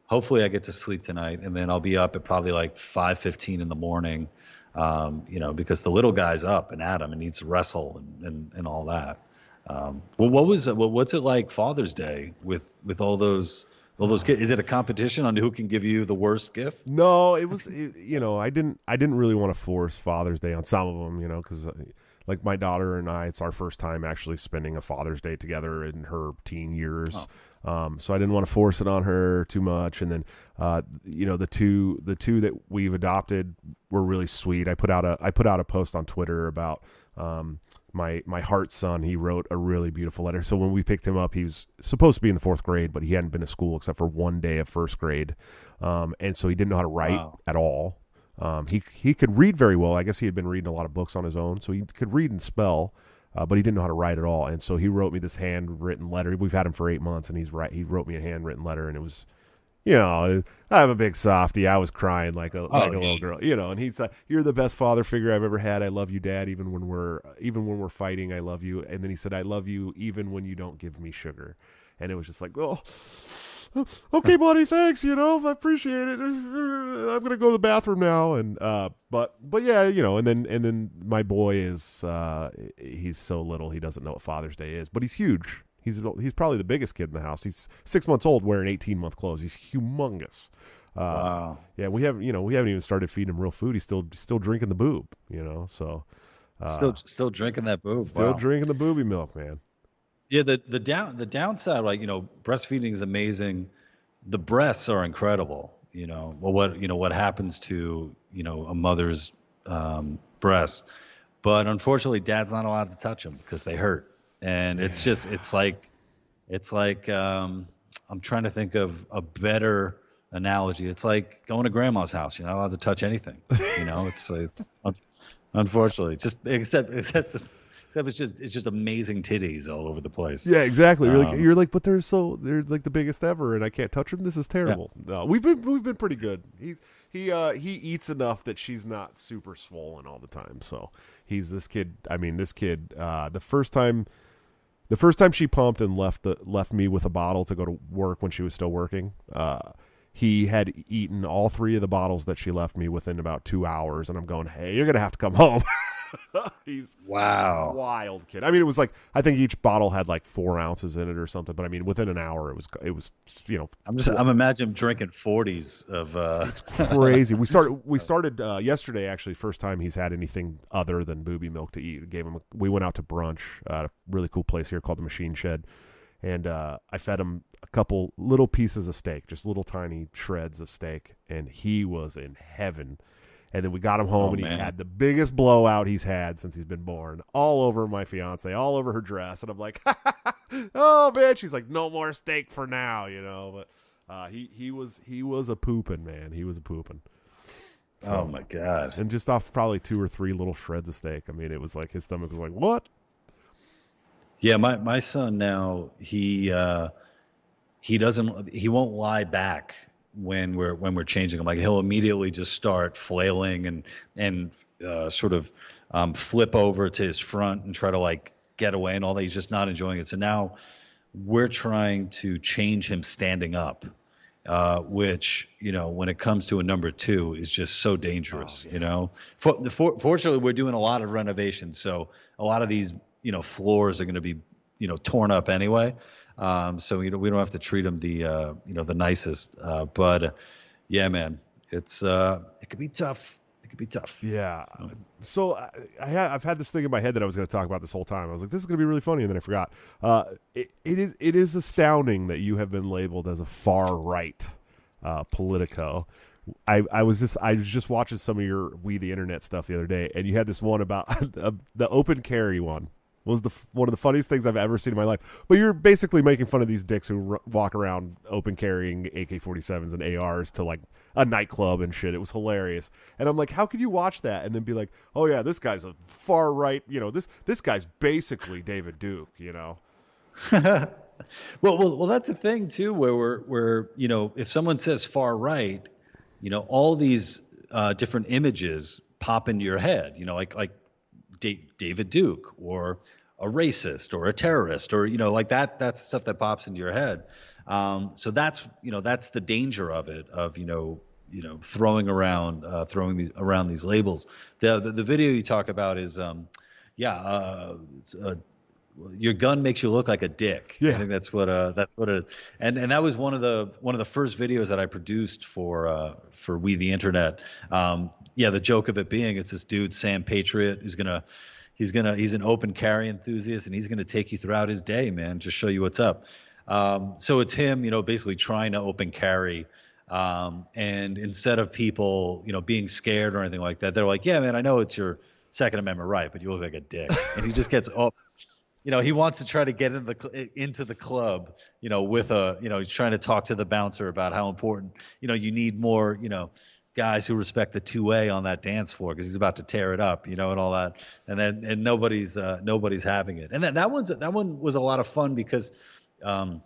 hopefully I get to sleep tonight, and then I'll be up at probably like five fifteen in the morning. Um, you know, because the little guy's up and at him and needs to wrestle and, and, and all that. Um, well, what was? What, what's it like Father's Day with with all those Well, those is it a competition on who can give you the worst gift? No, it was it, you know I didn't I didn't really want to force Father's Day on some of them, you know, because uh, like my daughter and I, it's our first time actually spending a Father's Day together in her teen years. Oh. Um, so I didn't want to force it on her too much. And then, uh, you know, the two the two that we've adopted were really sweet. I put out a I put out a post on Twitter about um, my my heart son. He wrote a really beautiful letter. So when we picked him up, he was supposed to be in the fourth grade, but he hadn't been to school except for one day of first grade, um, and so he didn't know how to write wow. at all. Um, he he could read very well. I guess he had been reading a lot of books on his own, so he could read and spell, uh, but he didn't know how to write at all. And so he wrote me this handwritten letter. We've had him for eight months, and he's right. He wrote me a handwritten letter, and it was, you know, I'm a big softy. I was crying like a oh, like a little girl, you know. And he's like, "You're the best father figure I've ever had. I love you, Dad. Even when we're even when we're fighting, I love you." And then he said, "I love you even when you don't give me sugar." And it was just like, oh okay, buddy, thanks. You know, I appreciate it. I'm gonna go to the bathroom now, and uh, but but yeah, you know, and then and then my boy is uh, he's so little he doesn't know what Father's Day is, but he's huge. He's he's probably the biggest kid in the house. He's six months old, wearing 18 month clothes. He's humongous. Uh, wow. Yeah, we haven't you know we haven't even started feeding him real food. He's still still drinking the boob. You know, so uh, still still drinking that boob. Still wow. drinking the booby milk, man. Yeah, the the down the downside, like you know, breastfeeding is amazing. The breasts are incredible. You know, well, what you know what happens to you know a mother's um, breasts, but unfortunately, dad's not allowed to touch them because they hurt, and it's just it's like it's like um, I'm trying to think of a better analogy. It's like going to grandma's house. You're not allowed to touch anything. You know, it's it's unfortunately just except except Except it's just it's just amazing titties all over the place. Yeah, exactly. You're um, like you're like, but they're so they're like the biggest ever, and I can't touch them. This is terrible. Yeah. No, we've been we've been pretty good. He's he uh he eats enough that she's not super swollen all the time. So he's this kid. I mean, this kid. Uh, the first time. The first time she pumped and left the left me with a bottle to go to work when she was still working, uh, he had eaten all three of the bottles that she left me within about two hours, and I'm going, "Hey, you're gonna have to come home." He's wow, wild kid. I mean, it was like I think each bottle had like four ounces in it or something. But I mean, within an hour, it was it was you know. I'm just I'm imagining drinking forties of. uh It's crazy. we started we started uh, yesterday actually. First time he's had anything other than booby milk to eat. Gave him. A, we went out to brunch at a really cool place here called the Machine Shed, and uh, I fed him a couple little pieces of steak, just little tiny shreds of steak, and he was in heaven and then we got him home, oh, and he man. had the biggest blowout he's had since he's been born, all over my fiance, all over her dress. And I'm like, oh man, she's like, no more steak for now, you know. But uh, he he was he was a pooping man. He was a pooping. So, oh my god! And just off probably two or three little shreds of steak. I mean, it was like his stomach was like, what? Yeah, my my son now he uh, he doesn't he won't lie back when we're when we're changing him. Like he'll immediately just start flailing and and uh, sort of um, flip over to his front and try to like get away and all that. He's just not enjoying it. So now we're trying to change him standing up, uh, which you know when it comes to a number two is just so dangerous. Oh, yeah. You know, for, for, fortunately we're doing a lot of renovations, so a lot of these you know floors are going to be you know torn up anyway. Um, so you know we don't have to treat them the uh, you know the nicest. Uh, but uh, yeah, man, it's uh, it could be tough. It could be tough. Yeah. So I, I have had this thing in my head that I was going to talk about this whole time. I was like, this is going to be really funny, and then I forgot. Uh, it, it is it is astounding that you have been labeled as a far right uh, Politico. I, I was just I was just watching some of your we the internet stuff the other day, and you had this one about the open carry one was the one of the funniest things I've ever seen in my life. But you're basically making fun of these dicks who r- walk around open carrying AK-47s and ARs to like a nightclub and shit. It was hilarious. And I'm like, how could you watch that and then be like, oh yeah, this guy's a far right. You know, this this guy's basically David Duke. You know. well, well, well, that's the thing too, where we're where you know, if someone says far right, you know, all these uh, different images pop into your head. You know, like like David Duke or a racist or a terrorist or you know like that that's stuff that pops into your head um, so that's you know that's the danger of it of you know you know throwing around uh, throwing these around these labels the, the, the video you talk about is um, yeah uh, your gun makes you look like a dick. Yeah. I think that's what uh that's what it is. And and that was one of the one of the first videos that I produced for uh for We the Internet. Um yeah, the joke of it being it's this dude Sam Patriot who's to he's to he's an open carry enthusiast and he's to take you throughout his day, man, just show you what's up. Um so it's him, you know, basically trying to open carry um, and instead of people, you know, being scared or anything like that, they're like, "Yeah, man, I know it's your Second Amendment right, but you look like a dick." And he just gets off. You know, he wants to try to get into the into the club. You know, with a you know, he's trying to talk to the bouncer about how important. You know, you need more. You know, guys who respect the 2A on that dance floor because he's about to tear it up. You know, and all that. And then and nobody's uh, nobody's having it. And that that one's that one was a lot of fun because. Um,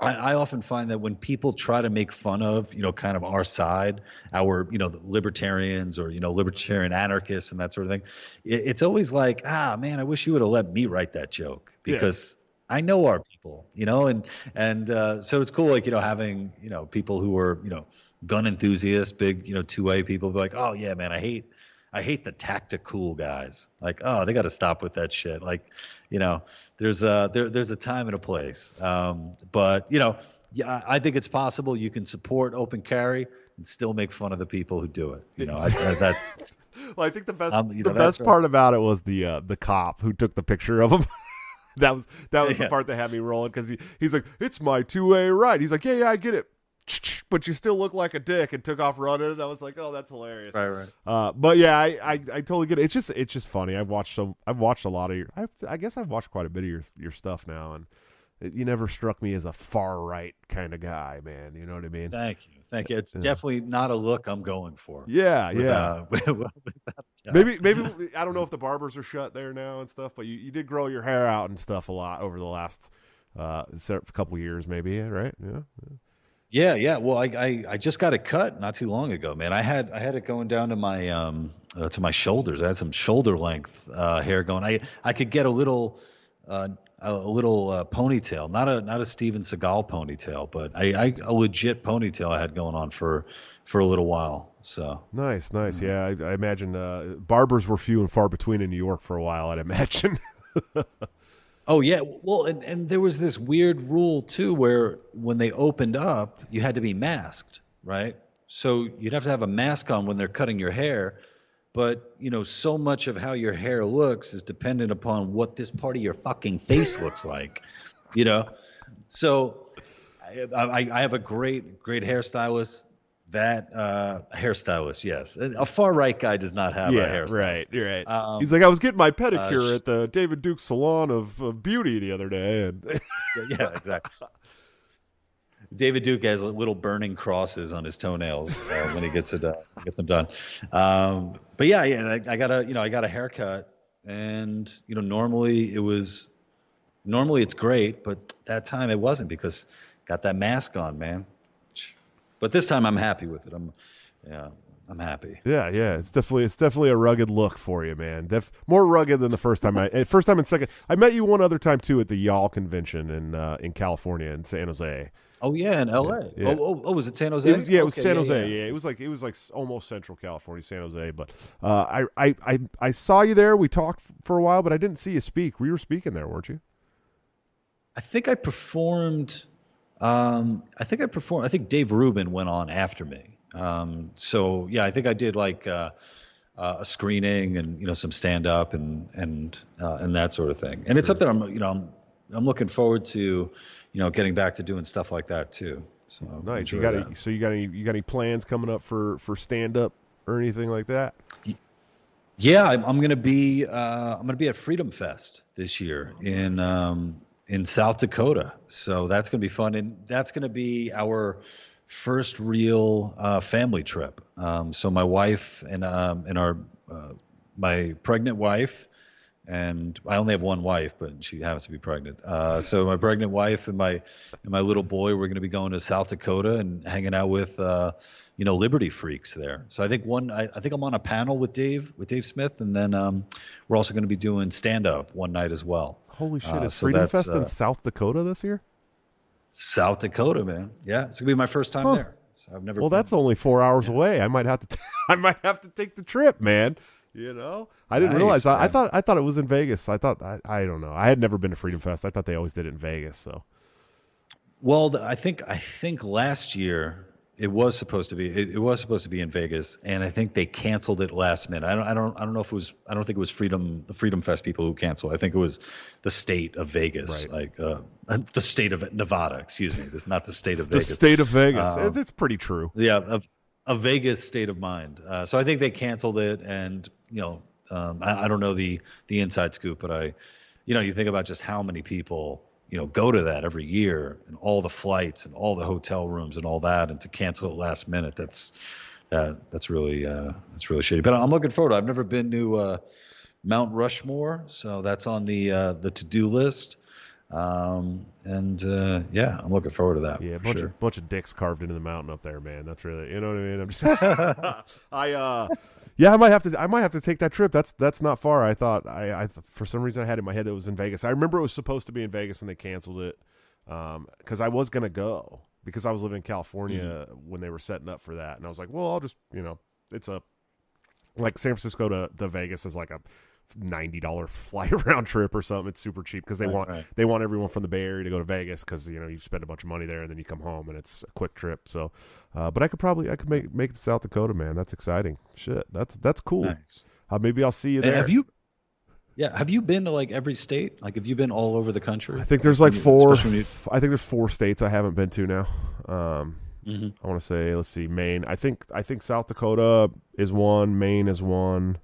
I, I, often find that when people try to make fun of, you know, kind of our side, our, you know, libertarians or, you know, libertarian anarchists and that sort of thing, it, it's always like, ah, man, I wish you would have let me write that joke because yeah. I know our people, you know, and, and uh, so it's cool, like, you know, having, you know, people who are, you know, gun enthusiasts, big, you know, 2A people be like, oh, yeah, man, I hate, I hate the tactical guys. Like, oh, they got to stop with that shit. Like, you know, there's a there, there's a time and a place. Um, but you know, yeah, I think it's possible you can support open carry and still make fun of the people who do it. You know, I, I, that's. well, I think the best um, the know, best part about it was the uh, the cop who took the picture of him. that was that was yeah. the part that had me rolling because he, he's like, "It's my 2A right." He's like, "Yeah, yeah, I get it." but you still look like a dick and took off running. And I was like, oh, that's hilarious. Right, right. Uh, but yeah, I, I, I, totally get it. It's just, it's just funny. I've watched some, I've watched a lot of your, I've, I guess I've watched quite a bit of your, your stuff now. And it, you never struck me as a far right kind of guy, man. You know what I mean? Thank you. Thank you. It's yeah. definitely not a look I'm going for. Yeah. With, yeah. Uh, maybe, maybe, I don't know if the barbers are shut there now and stuff, but you, you did grow your hair out and stuff a lot over the last, uh, couple years, maybe, right? Yeah. yeah. Yeah, yeah. Well, I, I, I just got it cut not too long ago, man. I had I had it going down to my um uh, to my shoulders. I had some shoulder length uh, hair going. I I could get a little uh, a little uh, ponytail, not a not a Steven Seagal ponytail, but I, I a legit ponytail I had going on for for a little while. So nice, nice. Yeah, I, I imagine uh, barbers were few and far between in New York for a while. I'd imagine. Oh yeah, well, and, and there was this weird rule too, where when they opened up, you had to be masked, right? So you'd have to have a mask on when they're cutting your hair, but you know, so much of how your hair looks is dependent upon what this part of your fucking face looks like, you know. So I, I, I have a great, great hairstylist that uh, hairstylist, yes. A far right guy does not have yeah, a hairstylist. Right, you're right. Um, He's like, I was getting my pedicure uh, at the David Duke Salon of, of Beauty the other day, and yeah, exactly. David Duke has little burning crosses on his toenails uh, when he gets it uh, gets them done. Um, but yeah, yeah, I, I, got a you know I got a haircut, and you know normally it was normally it's great, but that time it wasn't because got that mask on, man. But this time I'm happy with it. I'm, yeah, I'm happy. Yeah, yeah, it's definitely it's definitely a rugged look for you, man. Def, more rugged than the first time I eh, first time and second. I met you one other time too at the YAL convention in uh, in California in San Jose. Oh yeah, in L.A. Yeah, yeah. Oh, oh, oh, was it San Jose? It was, yeah, it was San Jose. Yeah, yeah, it was like it was like almost Central California, San Jose. But uh, I, I I I saw you there. We talked for a while, but I didn't see you speak. We were speaking there, weren't you? I think I performed um, I think I performed. I think Dave Rubin went on after me. Um, so yeah, I think I did like uh, uh, a screening and you know some stand up and and uh, and that sort of thing. And it's something I'm you know I'm I'm looking forward to you know getting back to doing stuff like that too. So nice. You got any, so you got any you got any plans coming up for for stand up or anything like that? Yeah, I'm, I'm gonna be uh, I'm gonna be at Freedom Fest this year in um, in South Dakota. So that's going to be fun. And that's going to be our first real uh, family trip. Um, so my wife and, um, and our, uh, my pregnant wife, and I only have one wife, but she happens to be pregnant. Uh, so my pregnant wife and my and my little boy, we're going to be going to South Dakota and hanging out with, uh, you know, Liberty freaks there. So I think one, I, I, think I'm on a panel with Dave, with Dave Smith, and then um, we're also going to be doing stand up one night as well. Holy shit! Uh, is so Freedom Fest in uh, South Dakota this year? South Dakota, man. Yeah, it's gonna be my first time huh. there. So I've never. Well, been. that's only four hours yeah. away. I might have to. T- I might have to take the trip, man. You know, I didn't Nice, realize. I, I thought I thought it was in Vegas. I thought I, I don't know. I had never been to Freedom Fest. I thought they always did it in Vegas. So Well, I think I think last year it was supposed to be it, it was supposed to be in Vegas, and I think they canceled it last minute. I don't I don't I don't know if it was I don't think it was Freedom the Freedom Fest people who canceled. I think it was the state of Vegas, Right. like uh, the state of Nevada. Excuse me, this is not the state of Vegas. the state of Vegas. Um, it's, it's pretty true. yeah, a, a Vegas state of mind. Uh, so I think they canceled it, and you know, um, I, I don't know the the inside scoop, but I, you know, you think about just how many people you know go to that every year, and all the flights and all the hotel rooms and all that, and to cancel it last minute, that's uh, that's really uh, that's really shitty. But I'm looking forward. I've never been to uh, Mount Rushmore, so that's on the uh, the to do list. Um, and uh, yeah, I'm looking forward to that. Yeah, a bunch sure. of bunch of dicks carved into the mountain up there, man. That's really you know what I mean. I'm just I uh yeah, I might have to I might have to take that trip. That's that's not far. I thought I I for some reason I had in my head that it was in Vegas. I remember it was supposed to be in Vegas and they canceled it um cuz I was going to go because I was living in California when they were setting up for that and I was like, "Well, I'll just, you know, it's a like San Francisco to, to Vegas is like a ninety dollar flight round trip or something. It's super cheap because they Right, want right. they want everyone from the Bay Area to go to Vegas because you know you spend a bunch of money there and then you come home and it's a quick trip. So, uh, but I could probably I could make make it to South Dakota, man. That's exciting. Shit, that's that's cool. Nice. Uh, maybe I'll see you And there. have you? Yeah, have you been to like every state? Like, have you been all over the country? I think there's like four. you- I think there's four states I haven't been to now. Um, Mhm. I want to say, let's see, Maine. I think I think South Dakota is one. Maine is one.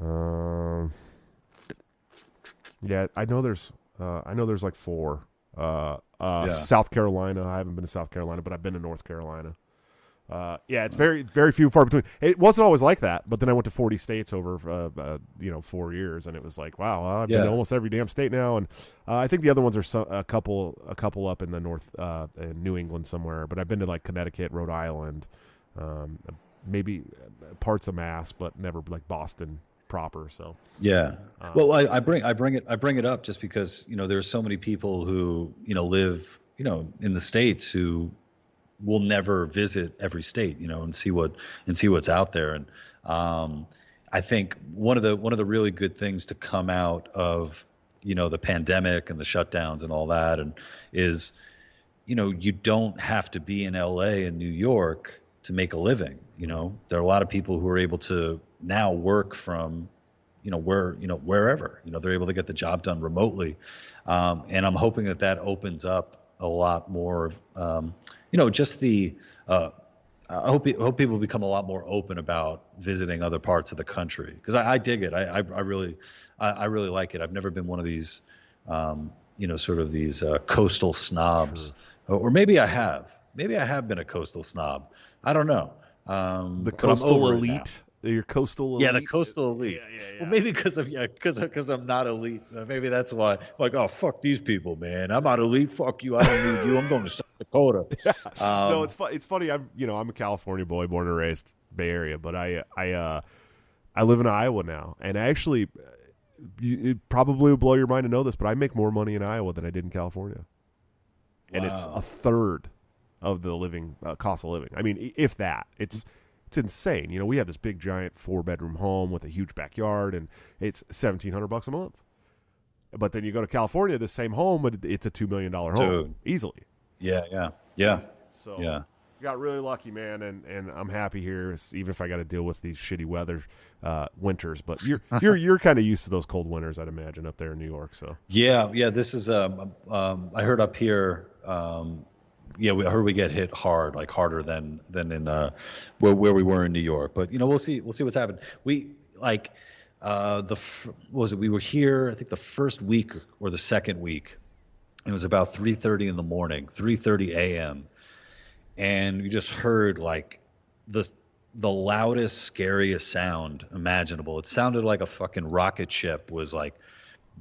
Um, yeah, I know there's. Uh, I know there's like four. Uh, uh, Yeah. South Carolina. I haven't been to South Carolina, but I've been to North Carolina. Uh, yeah, it's very very few and far between. It wasn't always like that, but then I went to 40 states over uh, uh, you know four years, and it was like, wow, I've been to almost every damn state now. And uh, I think the other ones are so, a couple a couple up in the north, uh, in New England somewhere. But I've been to like Connecticut, Rhode Island, um, maybe parts of Mass, but never like Boston proper. So Yeah. Um, well, I, I bring I bring it I bring it up just because you know there are so many people who you know live you know in the states who will never visit every state you know and see what and see what's out there and um, I think one of the one of the really good things to come out of you know the pandemic and the shutdowns and all that and is you know you don't have to be in LA and New York to make a living you know there are a lot of people who are able to now work from you know where you know wherever you know they're able to get the job done remotely um, and i'm hoping that that opens up a lot more of um, you know just the uh, I hope, I hope people become a lot more open about visiting other parts of the country because I, I dig it. I, I, I really, I, I really like it. I've never been one of these, um, you know, sort of these uh, coastal snobs, or, or maybe I have. Maybe I have been a coastal snob. I don't know. Um, the coastal over it now. elite, your coastal elite. Yeah, the coastal elite. Yeah, yeah, yeah. Well, maybe because of yeah, because because I'm not elite. Maybe that's why. Like, oh fuck these people, man. I'm not elite. Fuck you. I don't need you. I'm going to South Dakota. Um, no, it's fu- it's funny. I'm you know I'm a California boy, born and raised Bay Area, but I I uh I live in Iowa now, and actually, you, it probably would blow your mind to know this, but I make more money in Iowa than I did in California, and it's a third of the living uh, cost of living. I mean, if that, it's it's insane. You know, we have this big giant four bedroom home with a huge backyard, and it's seventeen hundred bucks a month. But then you go to California, the same home, and it's a two million dollar home Dude. easily. yeah, yeah, yeah, So yeah. got really lucky, man, and, and I'm happy here, even if I got to deal with these shitty weather uh, winters. But you're you're you're kind of used to those cold winters, I'd imagine, up there in New York. So Yeah, yeah. This is um, um I heard up here. Um, yeah, we heard we get hit hard, like harder than than in uh where where we were in New York. But you know, we'll see. We'll see what's happened. We like uh the was it? We were here. I think the first week or the second week. It was about 3:30 in the morning, 3:30 a.m. And you just heard like the the loudest, scariest sound imaginable. It sounded like a fucking rocket ship was like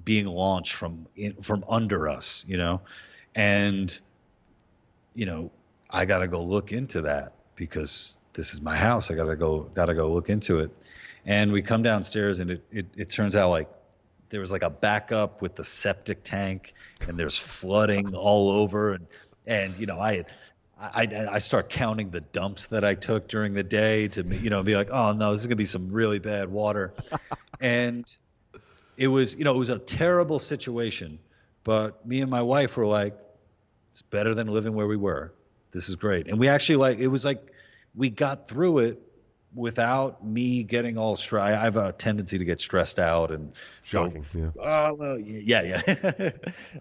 being launched from in, from under us, you know, and you know I got to go look into that because this is my house. I got to go got to go look into it, and we come downstairs and it, it it turns out like there was like a backup with the septic tank and there's flooding all over. And and you know I had I, I start counting the dumps that I took during the day to you know be like, oh no, this is gonna be some really bad water, and it was you know it was a terrible situation, but me and my wife were like, it's better than living where we were. This is great, and we actually like it was like we got through it without me getting all stressed. I have a tendency to get stressed out and shocking. So, yeah. Oh well, yeah, yeah,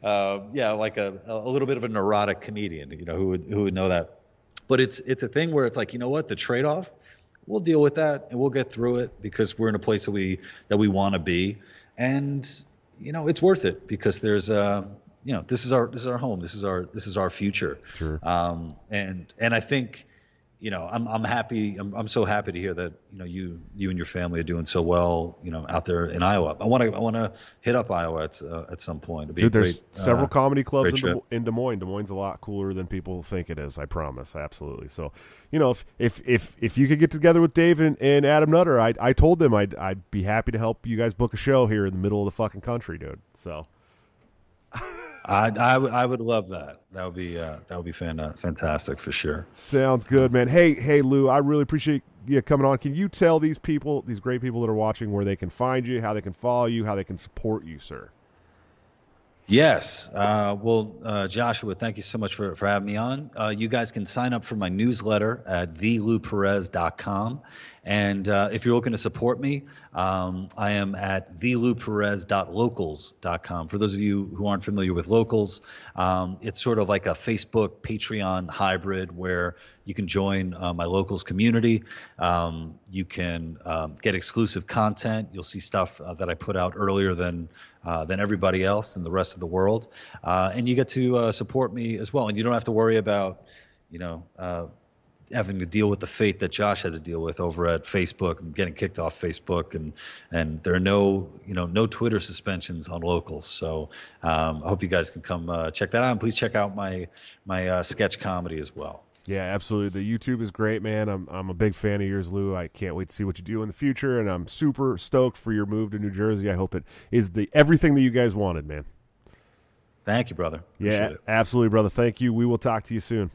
uh, yeah, like a a little bit of a neurotic comedian, you know, who would who would know that. But it's it's a thing where it's like, you know what, the trade off, we'll deal with that and we'll get through it because we're in a place that we that we want to be, and you know, it's worth it because there's uh you know this is our this is our home this is our this is our future sure. um and and i think you know, I'm I'm happy. I'm I'm so happy to hear that you know you you and your family are doing so well. You know, out there in Iowa. I want to I want to hit up Iowa at uh, at some point. Dude, there's great, several uh, comedy clubs in, in, Des Moines. Des Moines a lot cooler than people think it is. I promise, absolutely. So, you know, if if if if you could get together with Dave and, and Adam Nutter, I I told them I'd I'd be happy to help you guys book a show here in the middle of the fucking country, dude. So. I, I, I would love that. That would be uh, that would be fan, uh, fantastic for sure. Sounds good, man. Hey, hey, Lou, I really appreciate you coming on. Can you tell these people, these great people that are watching, where they can find you, how they can follow you, how they can support you, sir? Yes. Uh, well, uh, Joshua, thank you so much for, for having me on. Uh, you guys can sign up for my newsletter at thelouperez.com. And uh, if you're looking to support me, um, I am at thelouperez.locals.com. For those of you who aren't familiar with locals, um, it's sort of like a Facebook Patreon hybrid where you can join uh, my locals community. Um, you can um, get exclusive content. You'll see stuff uh, that I put out earlier than uh, than everybody else in the rest of the world, uh, and you get to uh, support me as well. And you don't have to worry about, you know having to deal with the fate that Josh had to deal with over at Facebook and getting kicked off Facebook and and there are no you know no Twitter suspensions on locals. So um, I hope you guys can come uh, check that out and please check out my my uh, sketch comedy as well. Yeah, absolutely. The YouTube is great, man. I'm I'm a big fan of yours, Lou. I can't wait to see what you do in the future, and I'm super stoked for your move to New Jersey. I hope it is the everything that you guys wanted, man. Thank you, brother. Appreciate yeah, it. absolutely, brother. Thank you. We will talk to you soon.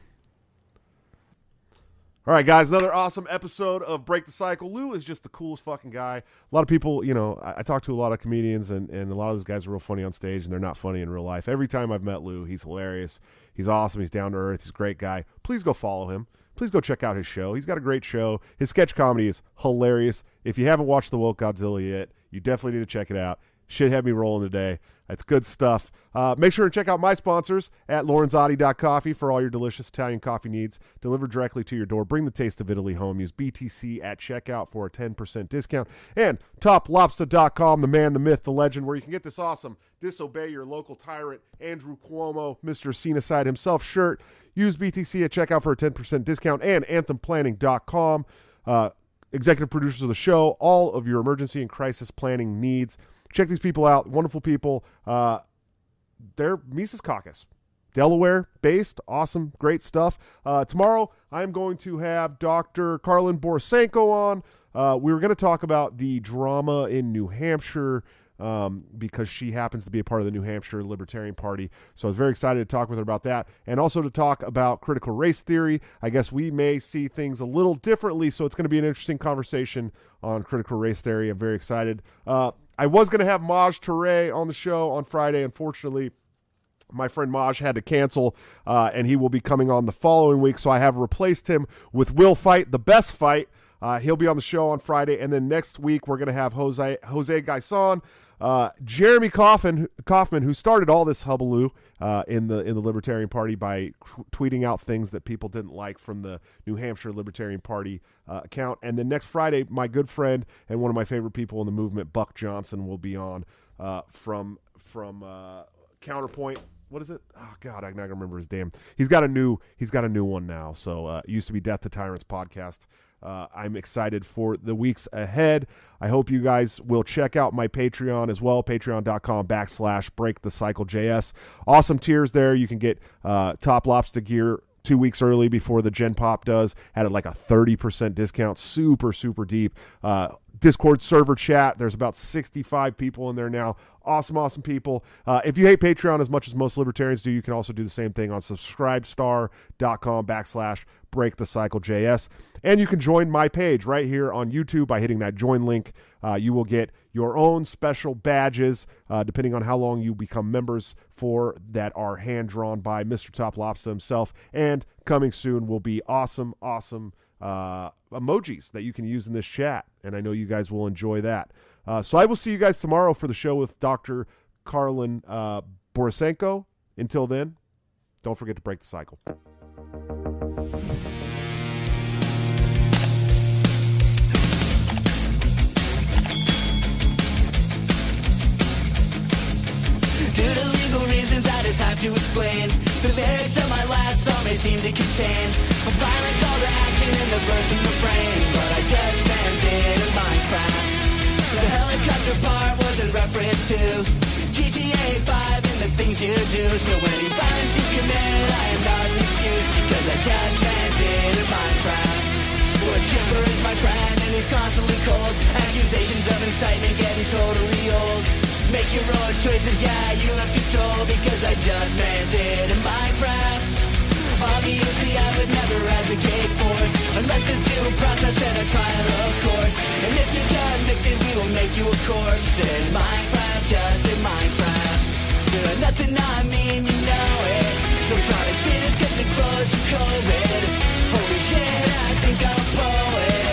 All right, guys, another awesome episode of Break the Cycle. Lou is just the coolest fucking guy. A lot of people, you know, I, I talk to a lot of comedians, and, and a lot of those guys are real funny on stage, and they're not funny in real life. Every time I've met Lou, he's hilarious. He's awesome. He's down to earth. He's a great guy. Please go follow him. Please go check out his show. He's got a great show. His sketch comedy is hilarious. If you haven't watched The Woke Godzilla yet, you definitely need to check it out. Shit had me rolling today. That's good stuff. Uh, make sure to check out my sponsors at Coffee for all your delicious Italian coffee needs delivered directly to your door. Bring the taste of Italy home. Use BTC at checkout for a 10% discount. And TopLobster.com, the man, the myth, the legend, where you can get this awesome Disobey Your Local Tyrant, Andrew Cuomo, Mr. Cena himself shirt. Use BTC at checkout for a 10% discount. And AnthemPlanning.com. Uh, executive producers of the show, all of your emergency and crisis planning needs check these people out. Wonderful people. Uh, they're Mises Caucus. Delaware based, awesome, great stuff. Uh, tomorrow, I'm going to have Dr. Karlyn Borysenko on. Uh, we were going to talk about the drama in New Hampshire um, because she happens to be a part of the New Hampshire Libertarian Party. So I was very excited to talk with her about that and also to talk about critical race theory. I guess we may see things a little differently, so it's going to be an interesting conversation on critical race theory. I'm very excited. Uh, I was going to have Maj Toure on the show on Friday. Unfortunately, my friend Maj had to cancel, uh, and he will be coming on the following week. So I have replaced him with Will Fight, the best fight. Uh, he'll be on the show on Friday, and then next week we're going to have Jose Jose Gaison uh, Jeremy Kauffman, Kauffman, who started all this hubbub uh, in the in the Libertarian Party by tweeting out things that people didn't like from the New Hampshire Libertarian Party uh, account, and then next Friday, my good friend and one of my favorite people in the movement, Buck Johnson, will be on uh, from from uh, Counterpoint what is it? Oh God, I'm not gonna remember his damn. He's got a new he's got a new one now. So uh, used to be Death to Tyrants podcast. Uh, I'm excited for the weeks ahead. I hope you guys will check out my Patreon as well, patreon.com backslash break the cycle JS. Awesome tiers there. You can get uh, top lobster gear two weeks early before the Gen Pop does. Had it like a 30% discount, super, super deep. Uh, Discord server chat. There's about 65 people in there now. Awesome, awesome people. Uh, if you hate Patreon as much as most libertarians do, you can also do the same thing on subscribestar.com backslash break the cycle JS. And you can join my page right here on YouTube by hitting that join link. Uh, you will get your own special badges, uh, depending on how long you become members for, that are hand drawn by Mr. Top Lobster himself. And coming soon will be awesome, awesome uh, emojis that you can use in this chat. And I know you guys will enjoy that. Uh, so I will see you guys tomorrow for the show with Dr. Karlyn uh, Borysenko. Until then, don't forget to break the cycle. Have to explain. The lyrics of my last song may seem to contain a violent call to action in the verse and refrain, but I just it in Minecraft. The helicopter part was in reference to GTA 5 and the things you do. So any violence you commit, I am not an excuse because I just it in Minecraft. Well, Chipper is my friend and he's constantly cold. Accusations of incitement getting totally old. Make your own choices, yeah, you have control because I just meant it in Minecraft. Obviously, I would never advocate force unless there's due process and a trial, of course. And if you're convicted, we will make you a corpse in Minecraft, just in Minecraft. You're nothing I mean, you know it. The product is getting close to COVID. Holy shit, I think I'm bored.